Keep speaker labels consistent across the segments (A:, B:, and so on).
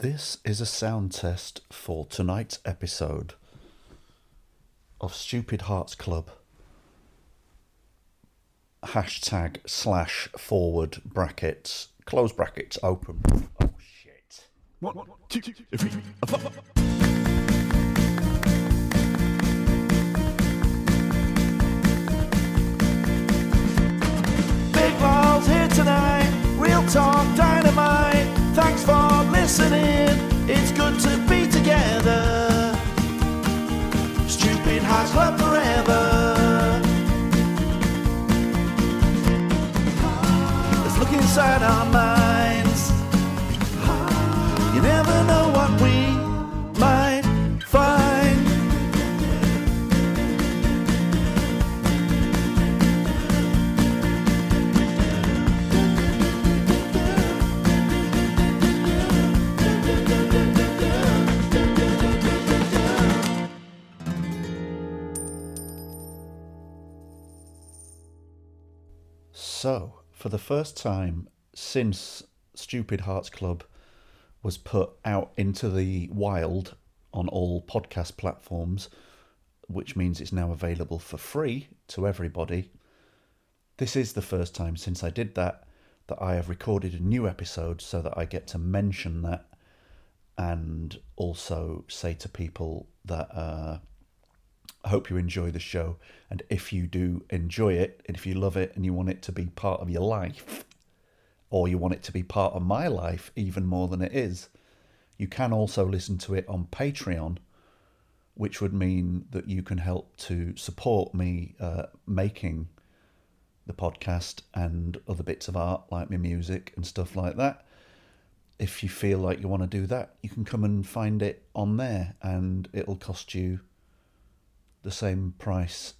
A: This is a sound test for tonight's episode of Stupid Hearts Club. Hashtag slash forward brackets, close brackets open. Oh shit.
B: One, two, three, four.
C: Listening, it's good to be together. Stupid Hearts Club forever. Let's look inside our minds. You never know
A: So, for the first time since Stupid Hearts Club was put out into the wild on all podcast platforms, which means it's now available for free to everybody, this is the first time since I did that that I have recorded a new episode so that I get to mention that and also say to people that uh, I hope you enjoy the show. And if you do enjoy it, and if you love it and you want it to be part of your life, or you want it to be part of my life even more than it is, you can also listen to it on Patreon, which would mean that you can help to support me uh, making the podcast and other bits of art like my music and stuff like that. If you feel like you want to do that, you can come and find it on there and it'll cost you the same price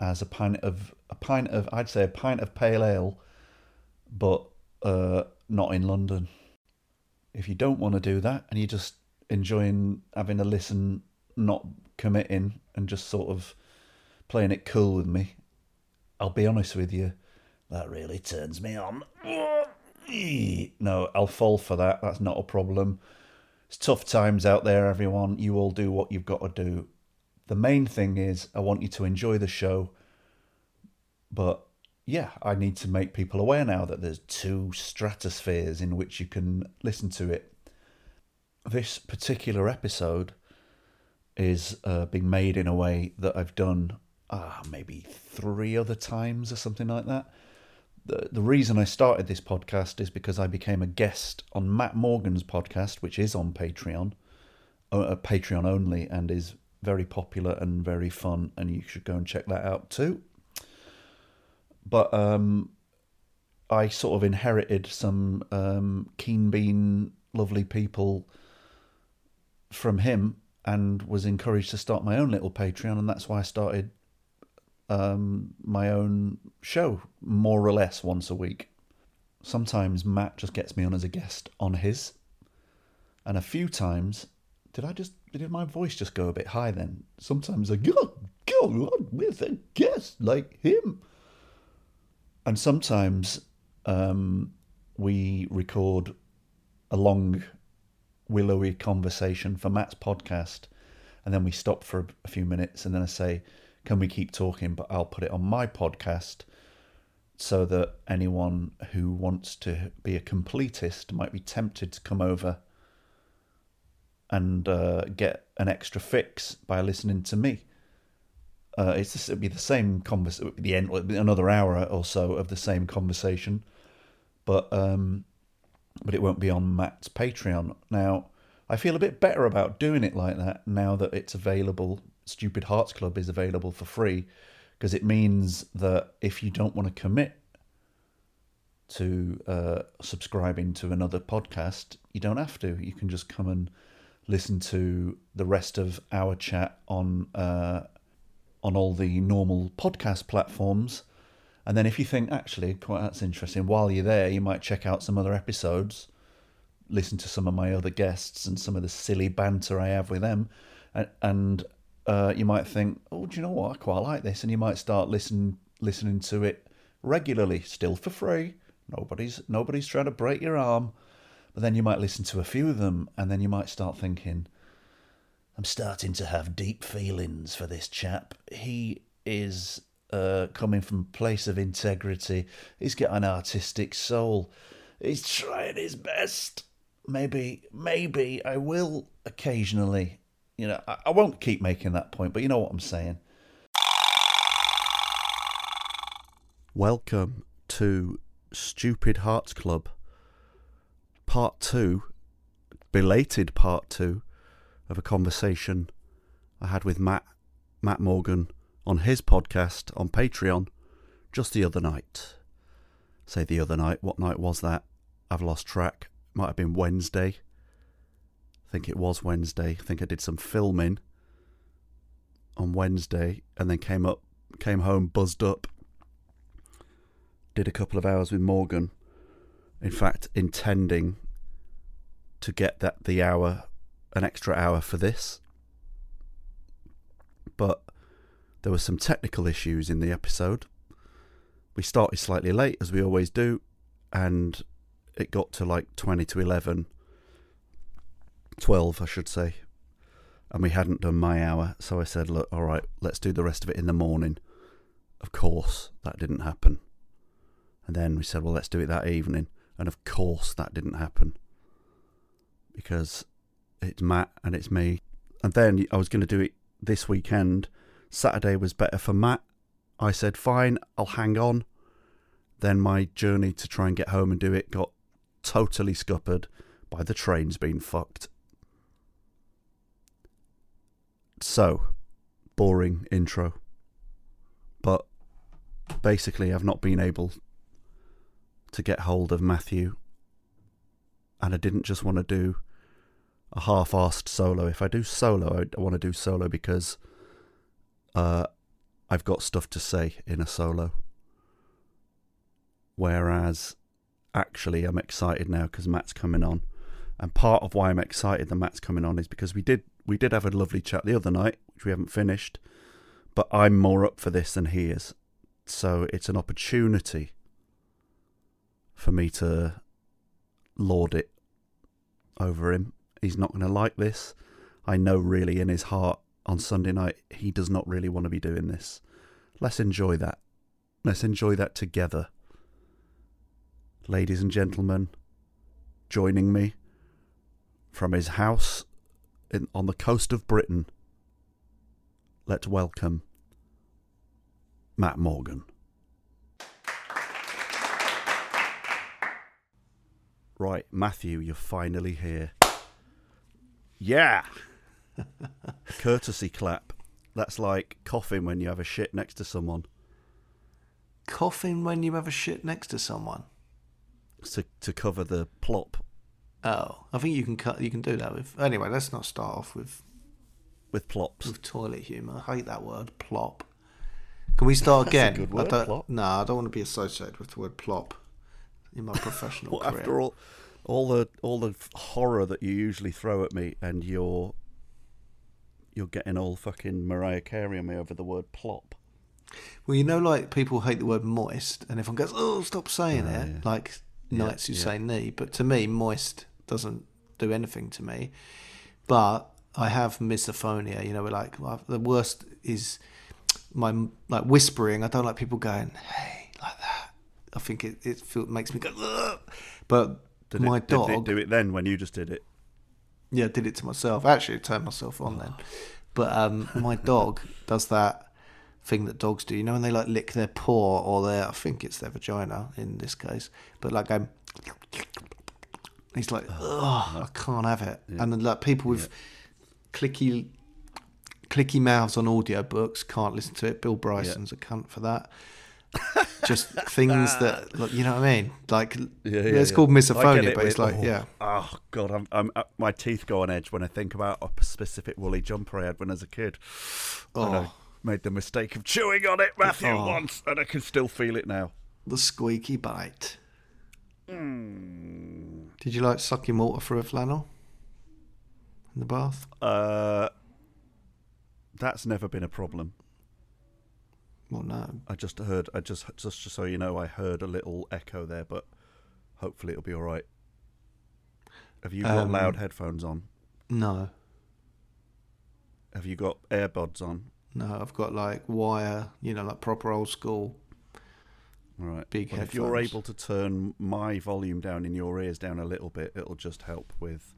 A: as a pint of a pint of I'd say a pint of pale ale, but uh, not in London. If you don't want to do that and you're just enjoying having a listen, not committing, and just sort of playing it cool with me, I'll be honest with you, that really turns me on. No, I'll fall for that. That's not a problem. It's tough times out there, everyone. You all do what you've got to do the main thing is I want you to enjoy the show. But yeah, I need to make people aware now that there's two stratospheres in which you can listen to it. This particular episode is uh, being made in a way that I've done ah maybe three other times or something like that. The, the reason I started this podcast is because I became a guest on Matt Morgan's podcast, which is on Patreon, uh, Patreon only, and is very popular and very fun, and you should go and check that out too. But um, I sort of inherited some um, keen bean, lovely people from him, and was encouraged to start my own little Patreon, and that's why I started um, my own show, more or less once a week. Sometimes Matt just gets me on as a guest on his, and a few times did I just did my voice just go a bit high then? Sometimes I go go on with a guest like him, and sometimes um, we record a long willowy conversation for Matt's podcast, and then we stop for a few minutes, and then I say, "Can we keep talking?" But I'll put it on my podcast so that anyone who wants to be a completist might be tempted to come over and uh, get an extra fix by listening to me. Uh, it's just, it'll be the same conversation. The end, another hour or so of the same conversation, but um, but it won't be on Matt's Patreon. Now, I feel a bit better about doing it like that now that it's available. Stupid Hearts Club is available for free because it means that if you don't want to commit to uh, subscribing to another podcast, you don't have to. You can just come and listen to the rest of our chat on uh, on all the normal podcast platforms. And then if you think actually quite that's interesting, while you're there, you might check out some other episodes, listen to some of my other guests and some of the silly banter I have with them, and, and uh, you might think, oh, do you know what? I quite like this, and you might start listening listening to it regularly, still for free. Nobody's nobody's trying to break your arm, But then you might listen to a few of them and then you might start thinking, I'm starting to have deep feelings for this chap. He is uh, coming from a place of integrity. He's got an artistic soul. He's trying his best. Maybe, maybe I will occasionally. You know, I, I won't keep making that point, but you know what I'm saying. Welcome to Stupid Hearts Club, part two, belated part two of a conversation I had with Matt Matt Morgan on his podcast on Patreon just the other night. Say the other night, what night was that? I've lost track. Might have been Wednesday. I think it was Wednesday. I think I did some filming on Wednesday and then came up came home buzzed up did a couple of hours with Morgan. In fact, intending to get that the hour, an extra hour for this. But there were some technical issues in the episode. We started slightly late, as we always do, and it got to like 20 to 11, 12, I should say. And we hadn't done my hour, so I said, look, all right, let's do the rest of it in the morning. Of course, that didn't happen. And then we said, well, let's do it that evening. And of course, that didn't happen because it's Matt and it's me. And then I was going to do it this weekend. Saturday was better for Matt. I said, fine, I'll hang on. Then my journey to try and get home and do it got totally scuppered by the trains being fucked. So, boring intro. But basically, I've not been able to get hold of Matthew, and I didn't just want to do a half-assed solo. If I do solo, I want to do solo because uh, I've got stuff to say in a solo. Whereas, actually, I'm excited now because Matt's coming on, and part of why I'm excited that Matt's coming on is because we did we did have a lovely chat the other night, which we haven't finished, but I'm more up for this than he is, so it's an opportunity for me to lord it over him. He's not going to like this. I know, really, in his heart, on Sunday night, he does not really want to be doing this. Let's enjoy that. Let's enjoy that together. Ladies and gentlemen, joining me from his house in, on the coast of Britain, let's welcome Matt Morgan. Right, Matthew, you're finally here. Yeah! Courtesy clap. That's like coughing when you have a shit next to someone.
D: Coughing when you have a shit next to someone.
A: To, to cover the plop
D: Oh, I think you can cut. You can do that with. Anyway, let's not start off with
A: with plops.
D: with toilet humour. I hate that word, plop. Can we start
A: That's a
D: again?
A: good word,
D: I don't,
A: plop.
D: No, I don't want to be associated with the word plop in my professional
A: Well,
D: career.
A: after all, all the all the horror that you usually throw at me, and you're you're getting all fucking Mariah Carey on me over the word plop.
D: Well, you know, like people hate the word moist, and everyone goes, "Oh, stop saying
A: Ah,
D: it."
A: yeah.
D: Like
A: Yeah,
D: nights who
A: yeah.
D: say knee, but to me, moist doesn't do anything to me. But I have misophonia. You know, like the worst is my like whispering. I don't like people going, "Hey," like that. I think it it feel, makes me go. Ugh. But
A: Did
D: my
A: it, did
D: dog,
A: it do it then when you just did it?
D: yeah, I did it to myself. Actually, I turned myself on then. But um, my dog does that thing that dogs do. You know when they like lick their paw or their, I think it's their vagina in this case, but like um, he's like, oh, I can't have it. And then like people with clicky, clicky mouths on audiobooks can't listen to it. Bill Bryson's a cunt for that. Just things that, like, you know what I mean? Like,
A: Yeah,
D: yeah,
A: yeah,
D: it's
A: yeah.
D: called
A: I
D: misophonia,
A: it
D: but it's like,
A: oh,
D: yeah.
A: Oh god, I'm, I'm uh, my teeth go on edge when I think about a specific woolly jumper I had when I was a kid. And I
D: Oh.
A: made the mistake of chewing on it, Matthew,
D: Oh.
A: once, and I can still feel it now.
D: The squeaky bite.
A: Hmm.
D: Did you like sucking water through a flannel in the bath?
A: Uh, that's never been a problem.
D: Well, no.
A: I just heard. I just just so you know, I heard a little echo there, but hopefully it'll be all right. Have you got
D: Um,
A: loud headphones on?
D: No,
A: Have you got AirPods on?
D: no, I've got like wire, you know, like proper old school.
A: All right.
D: Big
A: well, If you're able to turn my volume down in your ears down a little bit, it'll just help with.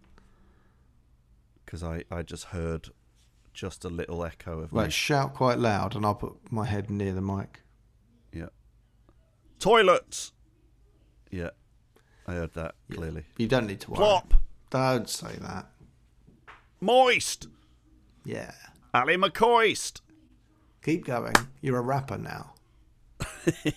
A: Because I, I just heard just a little echo of
D: Right,
A: me.
D: shout quite loud, and I'll put my head near the mic.
A: Yeah. Toilets! Yeah. I heard that clearly.
D: You don't need to worry.
A: Plop!
D: Don't say that.
A: Moist!
D: Yeah.
A: Ally McCoist!
D: Keep going. You're a rapper now.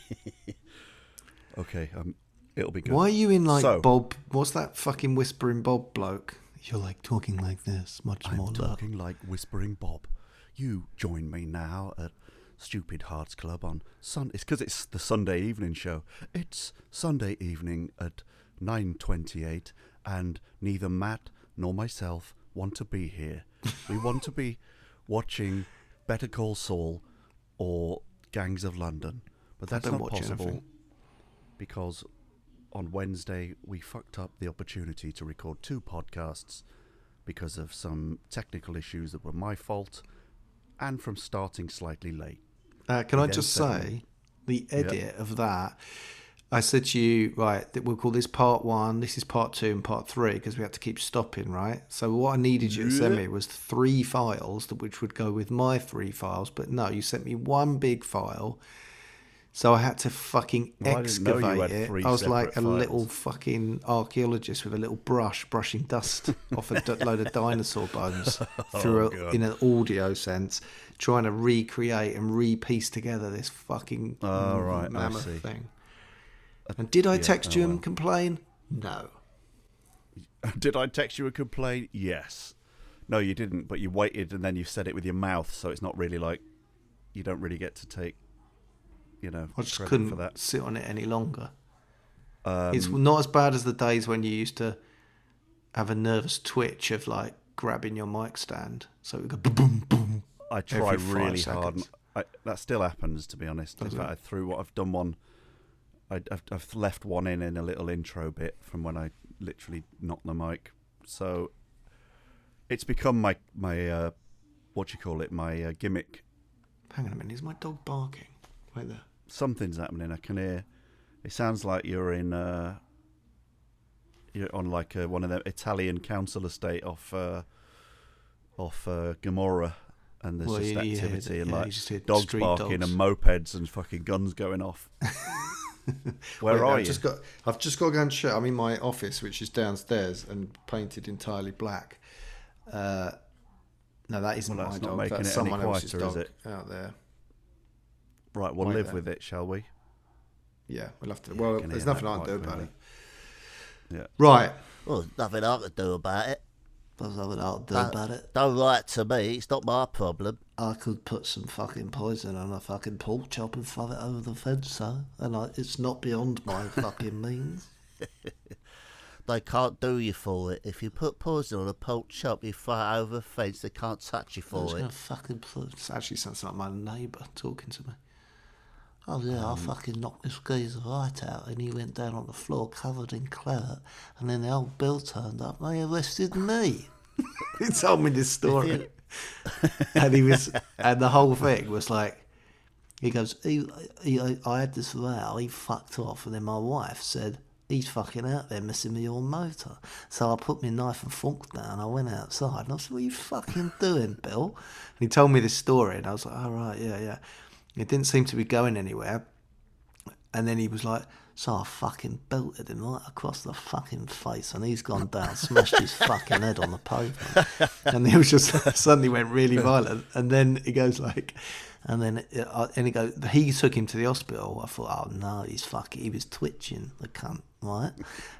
A: Okay, um, it'll be good.
D: Why are you in like
A: So-
D: Bob? What's that fucking whispering Bob bloke? You're like talking like this, much more
A: I'm
D: loud.
A: talking like Whispering Bob. You join me now at Stupid Hearts Club on Sun. It's because it's the Sunday evening show. It's Sunday evening at 9:28, and neither Matt nor myself want to be here. we want to be watching Better Call Saul or Gangs of London, but that's
D: don't
A: possible
D: anything.
A: because on Wednesday we fucked up the opportunity to record two podcasts because of some technical issues that were my fault and from starting slightly late.
D: Uh, can I just
A: said-
D: say, the edit of that, I said to you, right, that we'll call this part one, this is part two, and part three because we had to keep stopping, right? So what I needed you to send me was three files, that which would go with my three files, but no, you sent me one big file. So I had to fucking
A: Well, I didn't know you
D: excavate
A: had
D: it. I was like a
A: separate
D: little fucking archaeologist with a little brush brushing dust off a d- load of dinosaur bones oh, through
A: Oh,
D: a, in an audio sense, trying to recreate and re-piece together this fucking
A: Oh, right, I
D: mammoth thing. Uh, and did I
A: yeah,
D: text
A: oh
D: you
A: well.
D: and complain? No.
A: Did I text you a complain? Yes. No, you didn't, but you waited and then you said it with your mouth, so it's not really like you don't really get to take, you know,
D: I just couldn't
A: for that.
D: sit on it any longer.
A: Um,
D: it's not as bad as the days when you used to have a nervous twitch of like grabbing your mic stand. So it would go boom, boom, boom.
A: I try really hard. I, that still happens, to be honest. In fact,
D: it?
A: I threw what I've done one. I, I've, I've left one in in a little intro bit from when I literally knocked the mic. So it's become my my uh, what you call it my uh, gimmick.
D: Hang on a minute, is my dog barking? Wait there.
A: Something's happening. I can hear. It sounds like you're in. Uh, you're on like uh one of the Italian council estate off uh, off uh, Gomorrah, and there's
D: Well,
A: just
D: you
A: activity
D: the-
A: and
D: yeah,
A: like
D: you just hear
A: dogs barking
D: dogs.
A: and mopeds and fucking guns going off. Where
D: Wait,
A: are
D: I've
A: you?
D: Just got, I've just got to go and show. I'm in my office, which is downstairs and painted entirely black. Uh, no, that isn't
A: Well,
D: my dog.
A: making
D: That's someone else's dog
A: it?
D: out there.
A: Right, we'll live
D: there.
A: with it, shall we?
D: Yeah, we'll have to.
A: Yeah,
D: well, there's nothing I can do
A: quite
D: about it.
A: Yeah.
D: Right.
E: Well, there's nothing I can do about it.
F: There's nothing I'll do
E: Don't-
F: about it.
E: Don't lie to me. It's not my problem.
F: I could put some fucking poison on a fucking pork chop and throw it over the fence, so and I, it's not beyond my fucking means.
E: They can't do you for it. If you put poison on a pork chop, you throw it over a fence. They can't touch you
F: I'm
E: for
F: just
E: it.
F: fucking put.
D: This actually sounds like my neighbour talking to me.
F: Oh yeah,
E: Um,
F: I fucking knocked this geezer right out, and he went down on the floor covered in claret, and then the old Bill turned up. and They arrested me.
D: he told me this story, and he was, and the whole thing was like,
F: He goes, he, he, I had this row, he fucked off, and then my wife said, he's fucking out there messing with your motor. So I put my knife and fork down, I went outside, and I said, what are you fucking doing, Bill?
D: and he told me this story, and I was like, all right, yeah, yeah. It didn't seem to be going anywhere, and then he was like,
F: So I fucking belted him right across the fucking face, and he's gone down, smashed his fucking head on the pavement.
D: and he was just suddenly went really violent, and then he goes like,
F: And then, it, and he goes, he took him to the hospital. I thought, oh no, he's fucking, he was twitching, the cunt, right?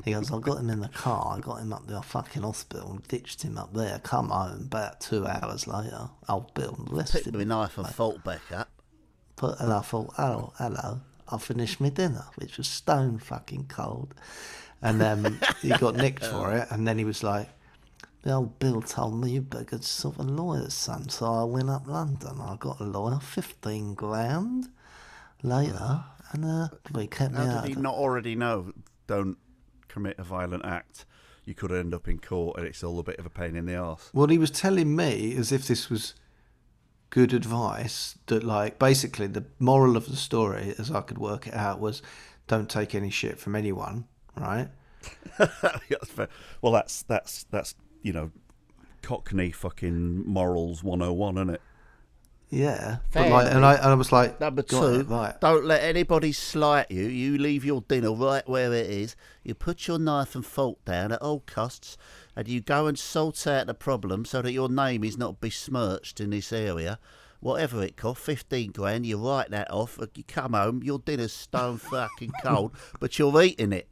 F: He goes, I got him in the car, I got him up the fucking hospital, and ditched him up there, come home about two hours later. Old Bill arrested
E: my
F: me.
E: knife and fork back up.
F: But, and I thought, oh, hello. I finished my dinner, which was stone fucking cold.
D: and then he got nicked for it, and then he was like,
F: The old Bill told me you better sort of a lawyer's son, so I went up London. I got a lawyer, 15 grand later, and uh, he kept me out.
A: did he not already know? Don't commit a violent act. you could end up in court and it's all a bit of a pain in the arse.
D: Well, he was telling me as if this was good advice that, like, basically the moral of the story, as I could work it out, was don't take any shit from anyone, right?
A: That's well, that's that's that's you know, Cockney fucking morals 101, isn't it?
D: Yeah. But
E: Fair,
D: like, and I, and I was like,
E: Number two,
D: it, right.
E: don't let anybody slight you. You leave your dinner right where it is. You put your knife and fork down at all costs, and you go and sort out the problem so that your name is not besmirched in this area. Whatever it costs, fifteen grand, you write that off. You come home, your dinner's stone fucking cold, but you're eating it,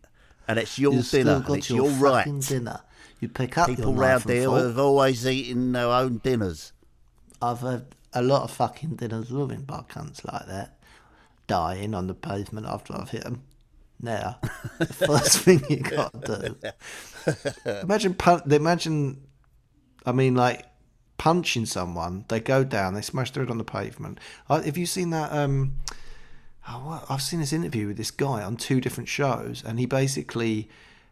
E: and it's your
F: You
E: dinner, and it's
F: your
E: your right.
F: dinner. You pick up
E: People
F: your
E: round here have always eaten their own dinners.
F: I've had a lot of fucking dinners ruined by cunts like that, dying on the pavement after I've hit them. Now, the first thing you got to do.
D: Imagine, pun- imagine, I mean, like punching someone. They go down, they smash their head on the pavement. Uh, have you seen that? Um, oh. I've seen this interview with this guy on two different shows, and he basically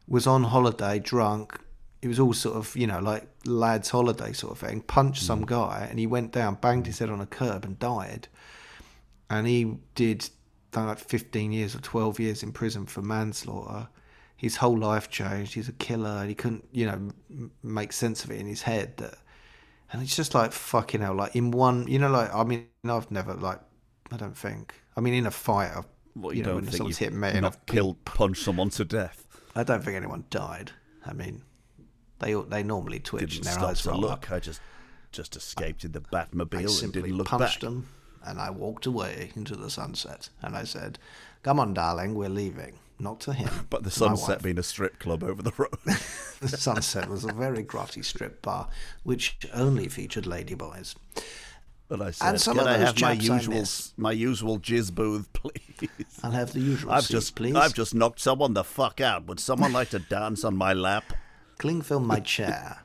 D: was on holiday, drunk. It was all sort of, you know, like lads' holiday sort of thing. Punched some guy, and he went down, banged his head on a curb, and died. And he did done like 15 years or 12 years in prison for manslaughter. His whole life changed. He's a killer, and he couldn't, you know, m- make sense of it in his head. That, and it's just like fucking hell. Like in one, you know, like I mean, I've never like, I don't think. I mean, in a fight, I've,
A: Well,
D: you,
A: you,
D: know,
A: don't
D: when
A: think
D: someone's hit me, and
A: not
D: I've
A: killed, punched someone to death.
D: I don't think anyone died. I mean, they they normally twitch
A: Didn't
D: and their
A: stop
D: eyes
A: to look.
D: up.
A: I just just escaped in the
D: I
A: Batmobile and didn't look
D: punched
A: back.
D: them, and I walked away into the sunset. And I said, "Come on, darling, we're leaving." Not to him,
A: But the sunset being a strip club over the road.
D: The sunset was a very grotty strip bar, which only featured ladyboys.
A: But I said, and
D: some
A: "Can
D: of
A: I have my usual my usual jizz booth, please?"
D: I'll have the usual
A: I've
D: seat,
A: just
D: please.
A: I've just knocked someone the fuck out. Would someone like to dance on my lap?
D: Cling film my chair.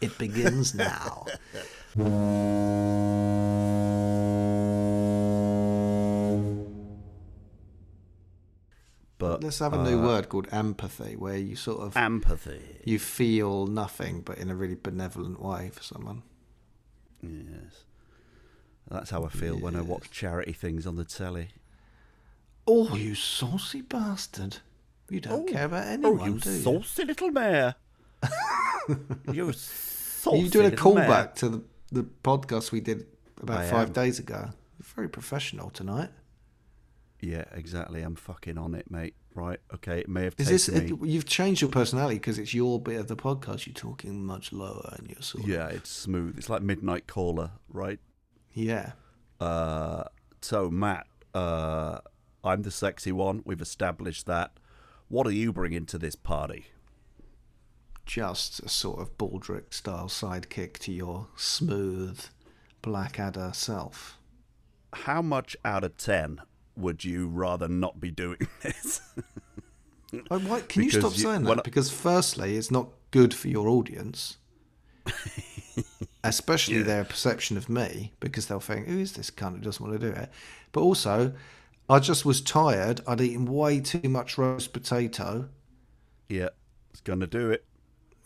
D: It begins now.
A: But
D: Let's have a new uh, word called empathy, where you sort of
A: empathy.
D: you feel nothing, but in a really benevolent way for someone.
A: Yes, that's how I feel when I watch charity things on the telly.
D: Oh, you saucy bastard! You don't oh. care about oh, anyone,
A: oh, you
D: do you?
A: saucy little mare! you
D: Are
A: saucy
D: you doing a
A: little mare.
D: callback to the, the podcast we did about
A: I
D: five
A: am.
D: days ago? Very professional tonight.
A: Yeah, exactly. I'm fucking on it, mate. Right? Okay. It may have
D: Is
A: taken
D: this?
A: me.
D: You've changed your personality because it's your bit of the podcast. You're talking much lower, and you're sort of
A: Yeah, it's smooth. It's like Midnight Caller, right?
D: yeah.
A: Uh, so Matt, uh, I'm the sexy one. We've established that. What are you bringing to this party?
D: Just a sort of Baldrick style sidekick to your smooth Blackadder self.
A: How much out of ten would you rather not be doing this?
D: Oh, why, can you stop
A: you-
D: saying that?
A: I-
D: because firstly, it's not good for your audience, especially their perception of me, because they'll think, "Who is this cunt who doesn't want to do it?" But also, I just was tired. I'd eaten way too much roast potato.
A: yeah, it's gonna do it.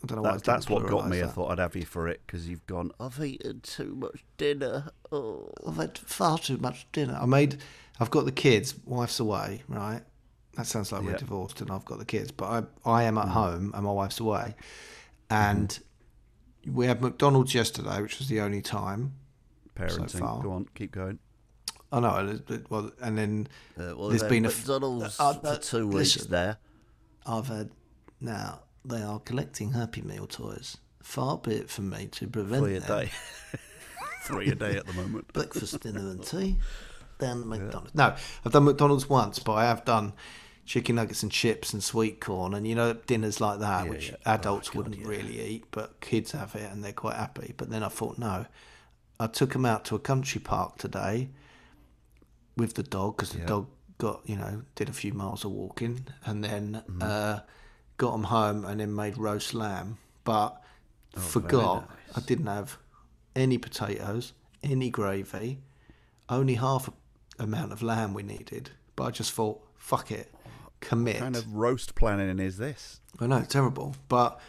D: I don't know why
A: That's, what got me. I thought I'd have you for it because you've gone.
E: I've eaten too much dinner. Oh.
D: I've had far too much dinner. I made. I've got the kids. Wife's away. Right. That sounds like we're divorced and I've got the kids, but I I am at home and my wife's away, and we had McDonald's yesterday, which was the only time.
A: Parenting.
D: far.
A: Go on, keep going.
D: Oh it- it- well, and then
E: Uh, well,
D: there's been a
E: had McDonald's
D: uh,
E: for
D: uh,
E: two weeks there.
F: I've had now they are collecting Happy Meal toys. Far be it from me to prevent
A: Three a
F: them.
A: day. Three a day at the moment.
F: Breakfast, dinner, and tea down at McDonald's.
D: no, I've done McDonald's once, but I have done chicken nuggets and chips and sweet corn, and you know dinners like that, which
A: yeah. Oh,
D: adults wouldn't really eat, but kids have it and they're quite happy. But then I thought, no, I took them out to a country park today with the dog because the dog got you know did a few miles of walking, and then
A: Mm-hmm.
D: uh, got them home and then made roast lamb, but oh, forgot
A: Oh, nice.
D: I didn't have any potatoes, any gravy, only half a amount of lamb we needed. But I just thought, fuck it, commit.
A: What kind of roast planning is this?
D: I know, terrible. But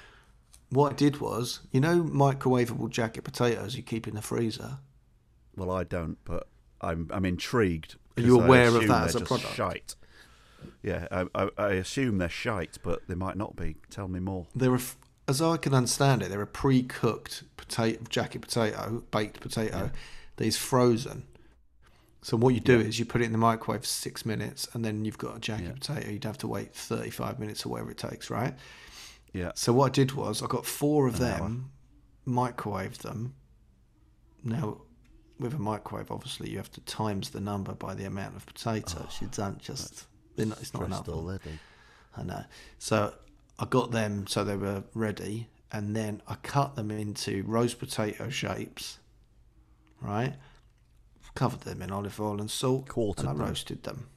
D: what I did was, you know, microwavable jacket potatoes you keep in the freezer.
A: Well, I don't, but I'm I'm intrigued.
D: Are you aware of that as a product?
A: Shite. Yeah, I, I, I assume they're shite, but they might not be. Tell me more.
D: They're, a as I can understand it, they're a pre-cooked potato, jacket potato, baked potato that is frozen. So what you do is you put it in the microwave for six minutes, and then you've got a jacket
A: Yeah.
D: potato. You'd have to wait thirty-five minutes or whatever it takes, right?
A: Yeah,
D: So what I did was I got four of
A: An hour.
D: them, microwaved them. Now, with a microwave, obviously you have to times the number by the amount of potatoes. Oh, you don't just. They're not, it's not enough.
E: already.
D: I know. So I got them so they were ready, and then I cut them into roast potato shapes. Right, covered them in olive oil and salt,
A: Quartered
D: and I
A: them.
D: roasted them.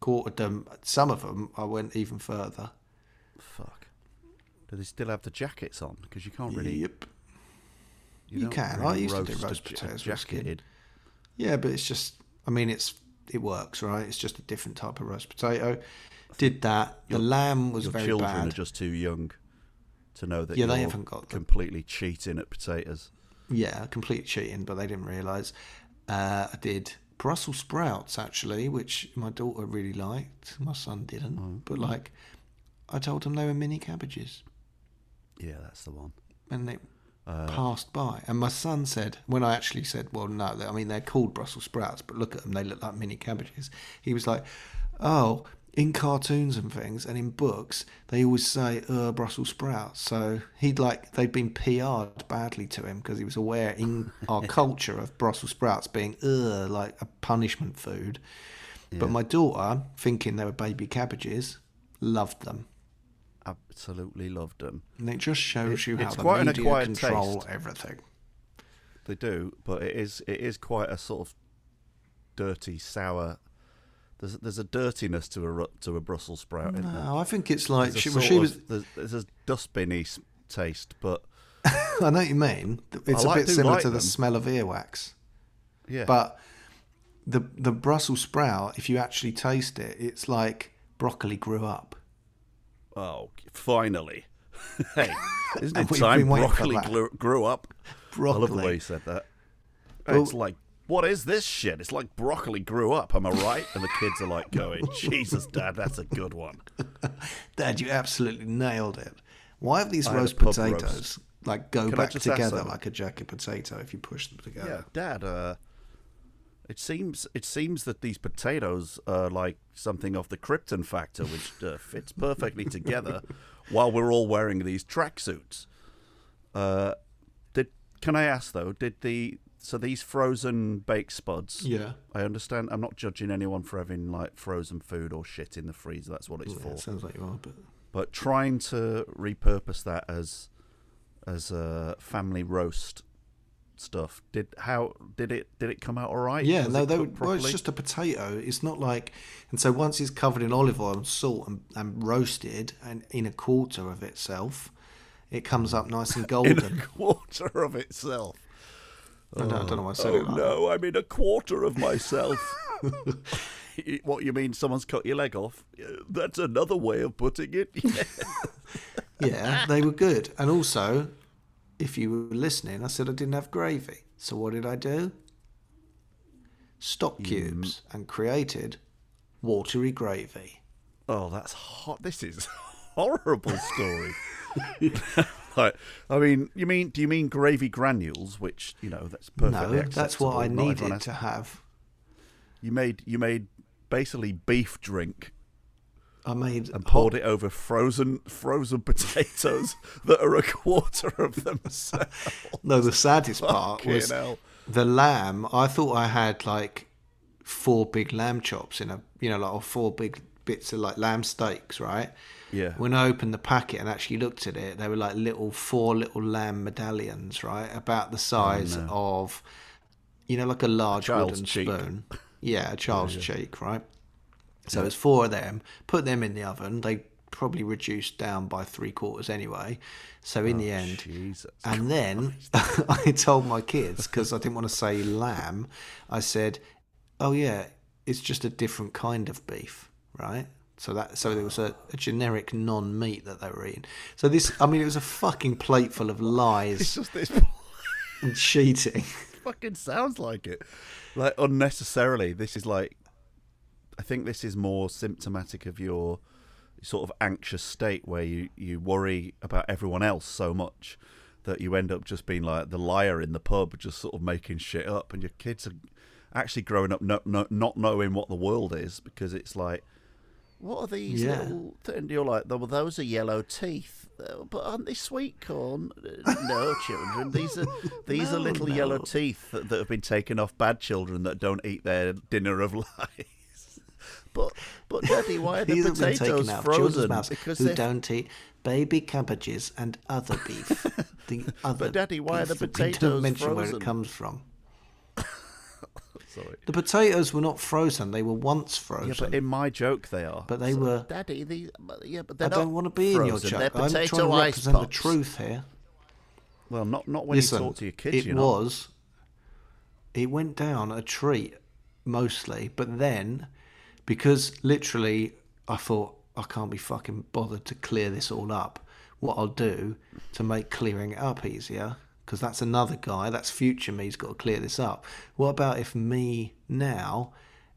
D: Quartered them. Some of them I went even further.
A: fuck. Do they still have the jackets on? Because you can't really.
D: Yep. You
A: don't
D: can. I used to do roast potatoes with skin. Yeah, but it's just. I mean, it's it works, right? It's just a different type of roast potato. Did that. The
A: Your-
D: lamb was
A: Your
D: very
A: children
D: bad.
A: are just too young to know that
D: Yeah, they
A: you're
D: haven't got the-
A: completely cheating at potatoes.
D: Yeah, complete cheating, but they didn't realise. Uh, I did Brussels sprouts actually, which my daughter really liked. My son didn't,
A: Oh.
D: but like, I told them they were mini cabbages,
A: Yeah, that's the one.
D: and they
A: Uh,
D: passed by. And my son said, when I actually said, "Well, no, I mean they're called Brussels sprouts, but look at them, they look like mini cabbages." He was like, "Oh." In cartoons and things, and in books, they always say "uh, Brussels sprouts." So he'd like they'd been PR'd badly to him because he was aware in our culture of Brussels sprouts being "uh" like a punishment food. But my daughter, thinking they were baby cabbages, loved them.
A: Absolutely loved them.
D: And it just shows
A: It-
D: you how the
A: quite an
D: media
A: acquired
D: control
A: taste.
D: everything.
A: They do, but it is it is quite a sort of dirty, sour. There's there's a dirtiness to a to a Brussels sprout.
D: No, I think it's like
A: There's a
D: she, well, she
A: of-
D: was.
A: there's, there's a dustbinny taste, but
D: I know what you mean. It's
A: I
D: a
A: like-
D: bit similar
A: like
D: to the smell of earwax,
A: yeah,
D: but the the Brussels sprout, if you actually taste it, it's like broccoli grew up.
A: Oh, finally, hey, isn't it time broccoli grew, grew up? I love the way you said that.
D: Well-
A: it's like. What is this shit? It's like broccoli grew up. Am I right? And the kids are like going, "Jesus, Dad, that's a good one."
D: Dad, you absolutely nailed it. Why have these
A: I
D: roast potatoes
A: roast.
D: like go
A: Can
D: back together like a jacket potato if you push them together?
A: Yeah,
D: together?
A: Dad. Uh, it seems it seems that these potatoes are like something of the Krypton factor, which uh, fits perfectly together, while we're all wearing these tracksuits. Uh, did can I ask though? Did the so these frozen baked spuds?
D: Yeah.
A: I understand. I'm not judging anyone for having like frozen food or shit in the freezer. That's what it's
D: Yeah,
A: for.
D: sounds like you are, but
A: But trying to repurpose that as as a family roast stuff. Did how did it did it come out all right?
D: Yeah,
A: Was
D: no, they, well, it's just a potato. It's not like, and so once it's covered in olive oil and salt and, and roasted and in a quarter of itself, it comes up nice and
A: in
D: golden.
A: a quarter of itself.
D: I, don't, I don't know why I said
A: Oh
D: it like
A: no, I'm in a quarter of myself. what you mean? Someone's cut your leg off? That's another way of putting it. Yeah.
D: Yeah, they were good. And also, if you were listening, I said I didn't have gravy. So what did I do? Stock cubes and created watery gravy.
A: Oh, that's hot. This is a horrible story. like, I mean, you mean? Do you mean gravy granules? Which you know, that's perfectly
D: no, that's what I needed to have.
A: You made you made basically beef drink
D: I made
A: and poured it over frozen frozen potatoes that are a quarter of themselves.
D: No, the saddest part
A: Fucking
D: was
A: hell.
D: the lamb. I thought I had like four big lamb chops in a, you know, like or four big bits of like lamb steaks, right?
A: Yeah.
D: When I opened the packet and actually looked at it, they were like little four little lamb medallions, right, about the oh, size of, you know, like a large
A: child's
D: wooden
A: cheek.
D: spoon. Yeah, a child's cheek, right? So it's four of them. Put them in the oven. They probably reduced down by three quarters anyway. So in the oh, end,
A: Jesus.
D: and then I told my kids because I didn't want to say lamb. I said, "Oh yeah, it's just a different kind of beef, right?" So that so there was a, a generic non-meat that they were eating. So this, I mean, it was a fucking plate full of
A: It's
D: lies
A: just this
D: and cheating.
A: fucking sounds like it. Like unnecessarily. This is like I think this is more symptomatic of your sort of anxious state where you, you worry about everyone else so much that you end up just being like the liar in the pub, just sort of making shit up, and your kids are actually growing up no, no, not knowing what the world is because it's like, what are these
D: Yeah.
A: little? And you're like, well, those are yellow teeth, Uh, but aren't they sweet corn? Uh, No, children, these are these are little
D: no.
A: yellow teeth that, that have been taken off bad children that don't eat their dinner of lice. But but daddy, why are the
D: These have been
A: potatoes
D: taken out of children's
A: frozen?
D: mouths
A: Because
D: who
A: they're
D: don't eat baby cabbages and other beef. The other but
A: Daddy, why are the
D: that we don't
A: potatoes
D: mention where
A: frozen?
D: it comes from.
A: sorry.
D: The potatoes were not frozen; they were once frozen.
A: Yeah, but in my joke they are.
D: But they were-
A: Daddy, but- Yeah, but
D: I
A: they're
D: I
A: don't
D: want to be in your
A: frozen.
D: joke.
A: They're
D: I'm trying to represent the truth here.
A: Well, not not when
D: Listen,
A: you talk to your kids.
D: it
A: you know.
D: was. It went down a treat mostly, but then because literally I thought I can't be fucking bothered to clear this all up. What I'll do to make clearing it up easier, because that's another guy, that's future me's got to clear this up. What about if me now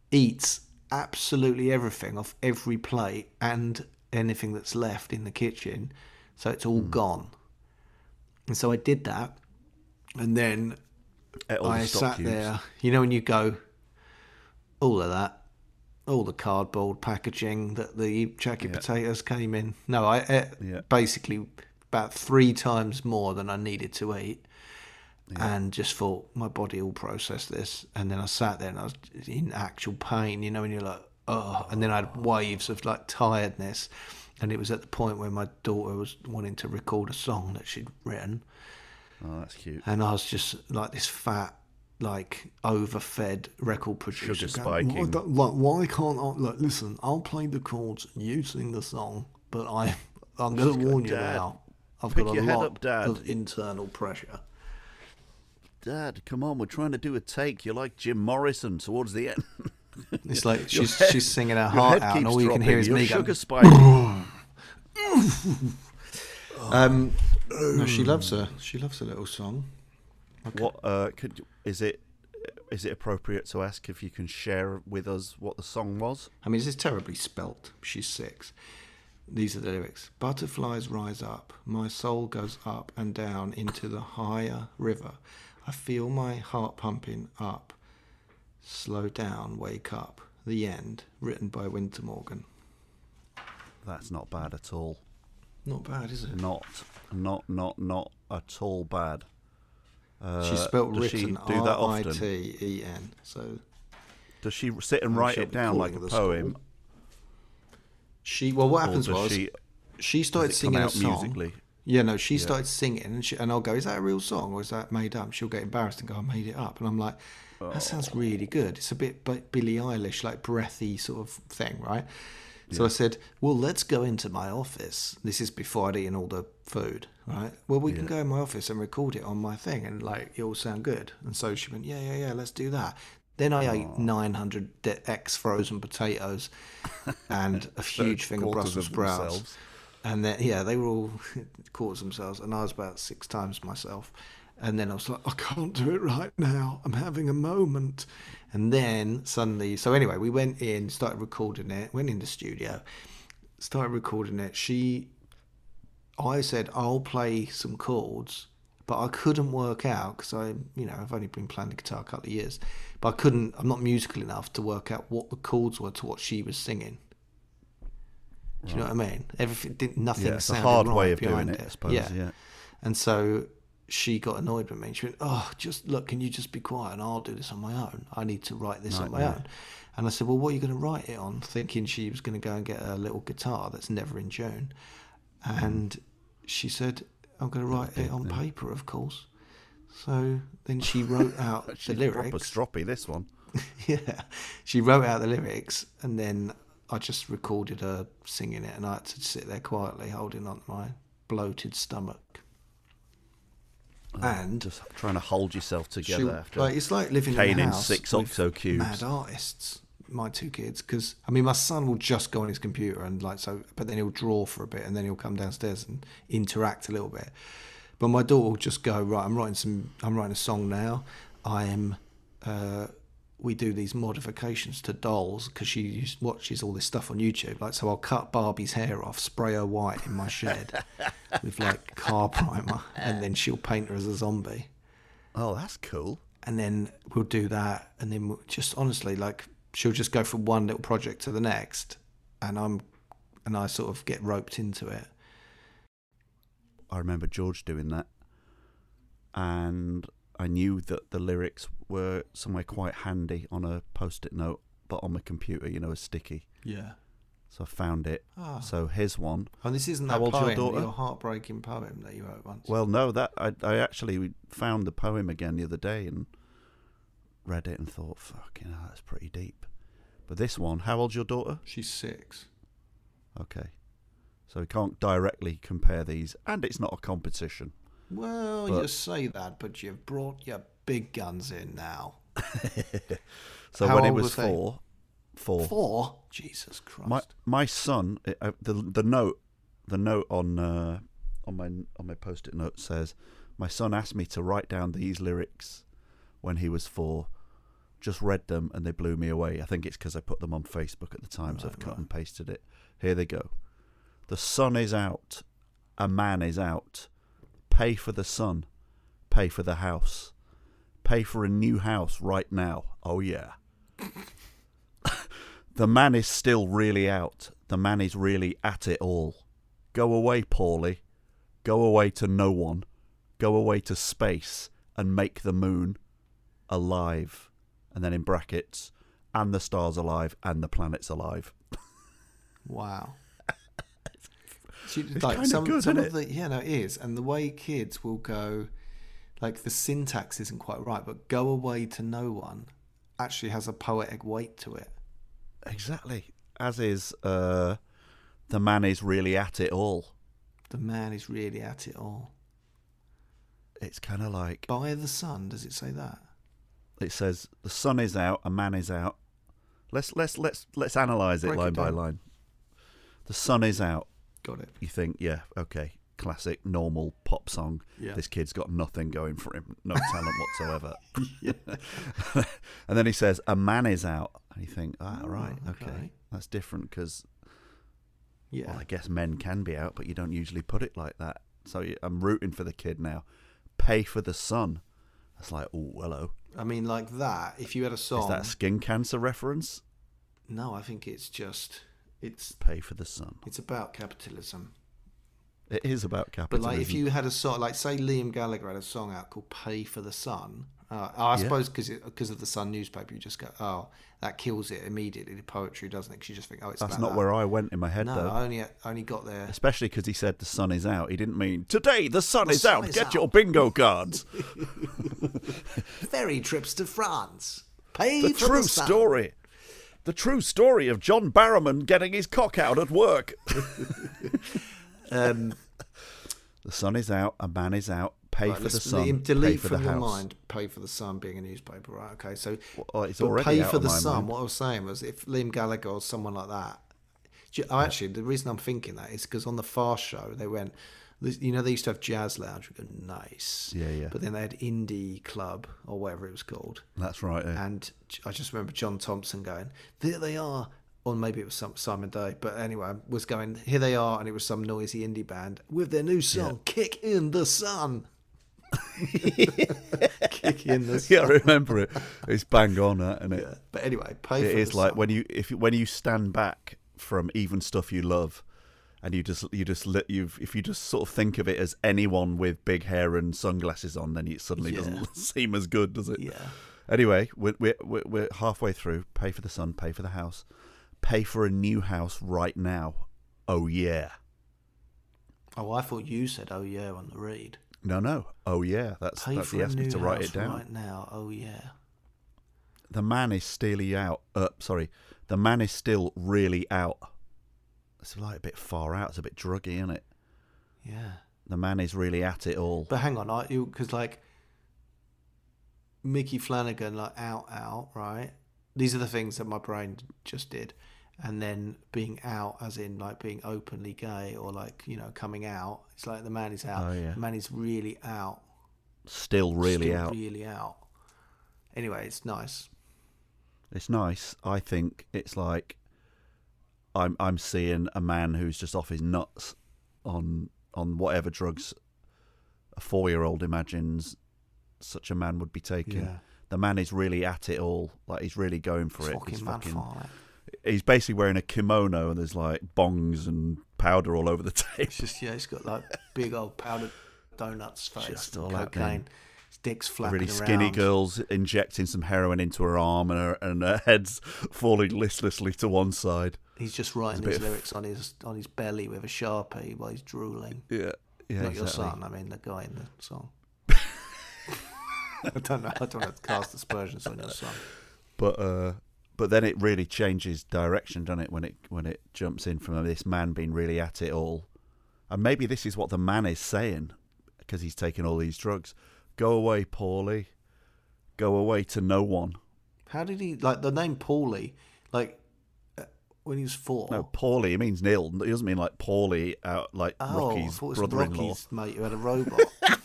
D: eats absolutely everything off every plate and anything that's left in the kitchen, so it's all hmm. gone? And so I did that, and then
A: Ate all the
D: I sat there. You know when you go, all of that, all the cardboard packaging that the jacket
A: Yeah.
D: potatoes came in. No, I ate
A: Yeah.
D: basically about three times more than I needed to eat. And just thought my body will process this, and then I sat there and I was in actual pain, you know, and you're like, oh, and then I had oh. waves of like tiredness, and it was at the point where my daughter was wanting to record a song that she'd written,
A: Oh, that's cute.
D: and I was just like this fat, like overfed record producer.
A: Sugar spiking.
D: "Why like, why can't I? Look, listen, I'll play the chords, you sing the song, but I, I'm going to warn you
A: Dad,
D: now. I've got a lot
A: up, Dad."
D: of internal pressure.
A: Dad, come on, we're trying to do a take. You're like Jim Morrison towards the end.
D: It's like she's
A: head-
D: she's singing her heart out, and all you can hear is
A: Your
D: me
A: sugar
D: going.
A: spiking.
D: Um, no, she loves her. She loves a little song.
A: What uh, could is it? Is it appropriate to ask if you can share with us what the song was?
D: I mean, this is terribly spelt. She's six. These are the lyrics. Butterflies rise up. My soul goes up and down into the higher river. I feel my heart pumping up. Slow down, wake up. The end. Written by Winter Morgan.
A: That's not bad at all.
D: Not bad, is it?
A: Not, not, not, not at all bad. Uh,
D: She spelt
A: does she
D: written
A: do that often?
D: T E N. So
A: Does she sit and write it down like a poem?
D: school. she. Well, what happens
A: does
D: was
A: she,
D: she started
A: does
D: singing a
A: out
D: song.
A: musically?
D: Yeah, no, she started singing, and, she, and I'll go, "Is that a real song or is that made up?" She'll get embarrassed and go, "I made it up," and I'm like, "That
A: Oh.
D: sounds really good. It's a bit bi- Billie Eilish, like breathy sort of thing, right?" So I said, "Well, let's go into my office. This is before I'd eaten all the food, right? Well, we can go in my office and record it on my thing, and like it will sound good." And so she went, "Yeah, yeah, yeah, let's do that." Then I ate 900 de- ex frozen potatoes and a huge thing of Brussels sprouts.
A: themselves.
D: And then, yeah, they were all quarters themselves, and I was about six times myself. And then I was like, I can't do it right now. I'm having a moment. And then suddenly, so anyway, we went in, started recording it, went in the studio, started recording it. She, I said, I'll play some chords, but I couldn't work out because I, you know, I've only been playing the guitar a couple of years, but I couldn't, I'm not musical enough to work out what the chords were to what she was singing. Do you know what I mean? Everything did nothing.
A: Yeah, it's a
D: sounded
A: hard
D: right
A: way of doing
D: behind
A: it, I suppose. Yeah.
D: And so she got annoyed with me. She went, "Oh, just look, can you just be quiet and I'll do this on my own. I need to write this on my own." And I said, "Well, what are you going to write it on?" Thinking she was going to go and get a little guitar that's never in tune. And she said, "I'm going to write it on paper, of course." So then she wrote out the lyrics.
A: proper stroppy. This one.
D: yeah, she wrote out the lyrics, and then I just recorded her singing it, and I had to sit there quietly holding on to my bloated stomach. And
A: Just trying to hold yourself together
D: she,
A: after.
D: like it's like living in a house
A: six
D: with
A: octo cubes.
D: mad artists. my two kids because I mean my son will just go on his computer and like so, but then he'll draw for a bit and then he'll come downstairs and interact a little bit. But my daughter will just go right. I'm writing some. I'm writing a song now. I am. Uh, we do these modifications to dolls because she used- watches all this stuff on YouTube. Like, so I'll cut Barbie's hair off, spray her white in my shed with like car primer, and then she'll paint her as a zombie
A: Oh, that's cool.
D: and then we'll do that and then we'll just honestly like she'll just go from one little project to the next and i'm and i sort of get roped into it
A: I remember George doing that, and I knew that the lyrics were somewhere quite handy on a post-it note, but on my computer, you know, a sticky.
D: yeah
A: So I found it.
D: Ah.
A: So here's one.
D: and this isn't
A: How
D: that
A: old's your
D: poem
A: daughter?
D: your heartbreaking poem that you wrote once
A: Well, no, that I I actually found the poem again the other day and read it and thought, fucking hell, that's pretty deep. But this one, how old's your daughter?
D: she's six
A: Okay. So we can't directly compare these, and it's not a competition.
D: Well
A: But-
D: you say that but you've brought your big guns in now
A: So
D: How
A: when it was four, four,
D: four jesus christ
A: my my son, uh, the the note, the note on uh, on my on my post-it note says, my son asked me to write down these lyrics when he was four. Just read them and they blew me away. I think it's because I put them on Facebook at the time, so I've cut and pasted it. Here they go. The sun is out. A man is out. Pay for the sun. Pay for the house. Pay for a new house right now. Oh, yeah. the man is still really out. The man is really at it all. Go away, Paulie. Go away to no one. Go away to space and make the moon alive. And then in brackets, and the stars alive and the planets alive.
D: Wow. See,
A: It's
D: like
A: kinda good,
D: some
A: isn't
D: of the yeah, no, it is, and the way kids will go, like the syntax isn't quite right, but "go away to no one" actually has a poetic weight to it.
A: Exactly. As is, uh, the man is really at it all.
D: The man is really at it all.
A: It's kind of like
D: By the sun, does it say that?
A: it says the sun is out, a man is out. Let's let's let's let's analyze it
D: Break it
A: line by line. The sun is out.
D: Got it.
A: You think, yeah, okay, classic normal pop song.
D: Yeah.
A: This kid's got nothing going for him, no talent whatsoever. and then he says, "A man is out," and you think, ah,
D: Oh,
A: right, okay,
D: okay.
A: that's different because
D: Yeah.
A: well, I guess men can be out, but you don't usually put it like that. So I'm rooting for the kid now. Pay for the sun. That's like, oh, hello.
D: I mean, like that. If you had a song,
A: Is that a skin cancer reference?
D: no, I think it's just it's
A: Pay for the sun.
D: it's about capitalism.
A: It is about capitalism.
D: But like, if you had a song, like say Liam Gallagher had a song out called "Pay for the Sun," uh, I suppose because because of the Sun newspaper, you just go, "Oh, that kills it immediately." The poetry doesn't it? 'Cause you just think, "Oh, it's
A: that's
D: about
A: not
D: that."
A: where I went in my head,
D: No,
A: though.
D: I only only got there.
A: Especially because he said the sun is out. He didn't mean today the sun
D: The
A: is
D: sun
A: out.
D: is
A: Get
D: out."
A: your bingo cards.
D: Ferry trips to France. Pay
A: the
D: for
A: true
D: the sun.
A: story. The true story of John Barrowman getting his cock out at work.
D: Um,
A: the sun is out. A man is out. Pay
D: right,
A: for the sun.
D: Liam, delete
A: pay for
D: from
A: the
D: your
A: house.
D: mind. Pay for the Sun being a newspaper, right? Okay, so
A: Well, it's already
D: pay
A: out
D: for
A: of
D: the
A: my
D: Sun.
A: mind.
D: What I was saying was, if Liam Gallagher or someone like that. You- Oh, actually, the reason I'm thinking that is because on the Fast Show they went. You know, they used to have Jazz Lounge. We go nice.
A: Yeah, yeah.
D: But then they had Indie Club or whatever it was called.
A: That's right. yeah.
D: And I just remember John Thomson going, "There they are," or maybe it was some Simon Day, but anyway, was going, "Here they are," and it was some noisy indie band with their new song, "Kick in the Sun." Kick in the sun.
A: yeah, I remember it. It's bang on, that, isn't it?
D: Yeah. But anyway, pay
A: It is like
D: sun.
A: when you if when you stand back from even stuff you love, and you just you just you if you just sort of think of it as anyone with big hair and sunglasses on, then it suddenly
D: Yeah.
A: doesn't seem as good, does it?
D: Yeah.
A: Anyway, we're, we're we're halfway through. Pay for the sun. Pay for the house. Pay for a new house right now. Oh yeah.
D: Oh, I thought you said, "Oh yeah" on the read.
A: No, no. Oh yeah. That's
D: Pay
A: that's he asked me to write it down.
D: right now. Oh yeah.
A: The man is still out. Uh, sorry, the man is still really out. It's like a bit far out. It's a bit druggy, isn't it?
D: Yeah.
A: The man is really at it all.
D: But hang on, I you because like Micky Flanagan, like out out, right? these are the things that my brain just did. And then being out, as in like being openly gay or like, you know, coming out. It's like the man is out.
A: Oh, yeah.
D: The man is really out.
A: Still really
D: Still
A: out.
D: Really out. Anyway, it's nice.
A: It's nice. I think it's like I'm I'm seeing a man who's just off his nuts on on whatever drugs a four year old imagines such a man would be taking.
D: Yeah.
A: The man is really at it all. Like he's really going for it.
D: Fucking
A: He's fucking he's basically wearing a kimono and there's like bongs and powder all over the table.
D: It's just yeah, he's got like big old powdered donuts face,
A: Just all
D: cocaine. Dick's flapping
A: really skinny
D: around.
A: girls injecting some heroin into her arm and her and her head's falling listlessly to one side.
D: He's just writing his
A: of-
D: lyrics on his on his belly with a sharpie while he's drooling.
A: Yeah. Yeah,
D: Not your son, I mean the guy in the song. I don't know. I don't want to cast aspersions on your son.
A: but uh but then it really changes direction doesn't it when it when it jumps in from this man being really at it all and maybe this is what the man is saying because he's taking all these drugs go away paulie go away to no one
D: How did he like the name Paulie? Like uh, when he was four.
A: no paulie it means nil it doesn't mean like paulie out like
D: oh,
A: rocky's
D: thought it was
A: brother-in-law
D: Rocky's mate who had a robot.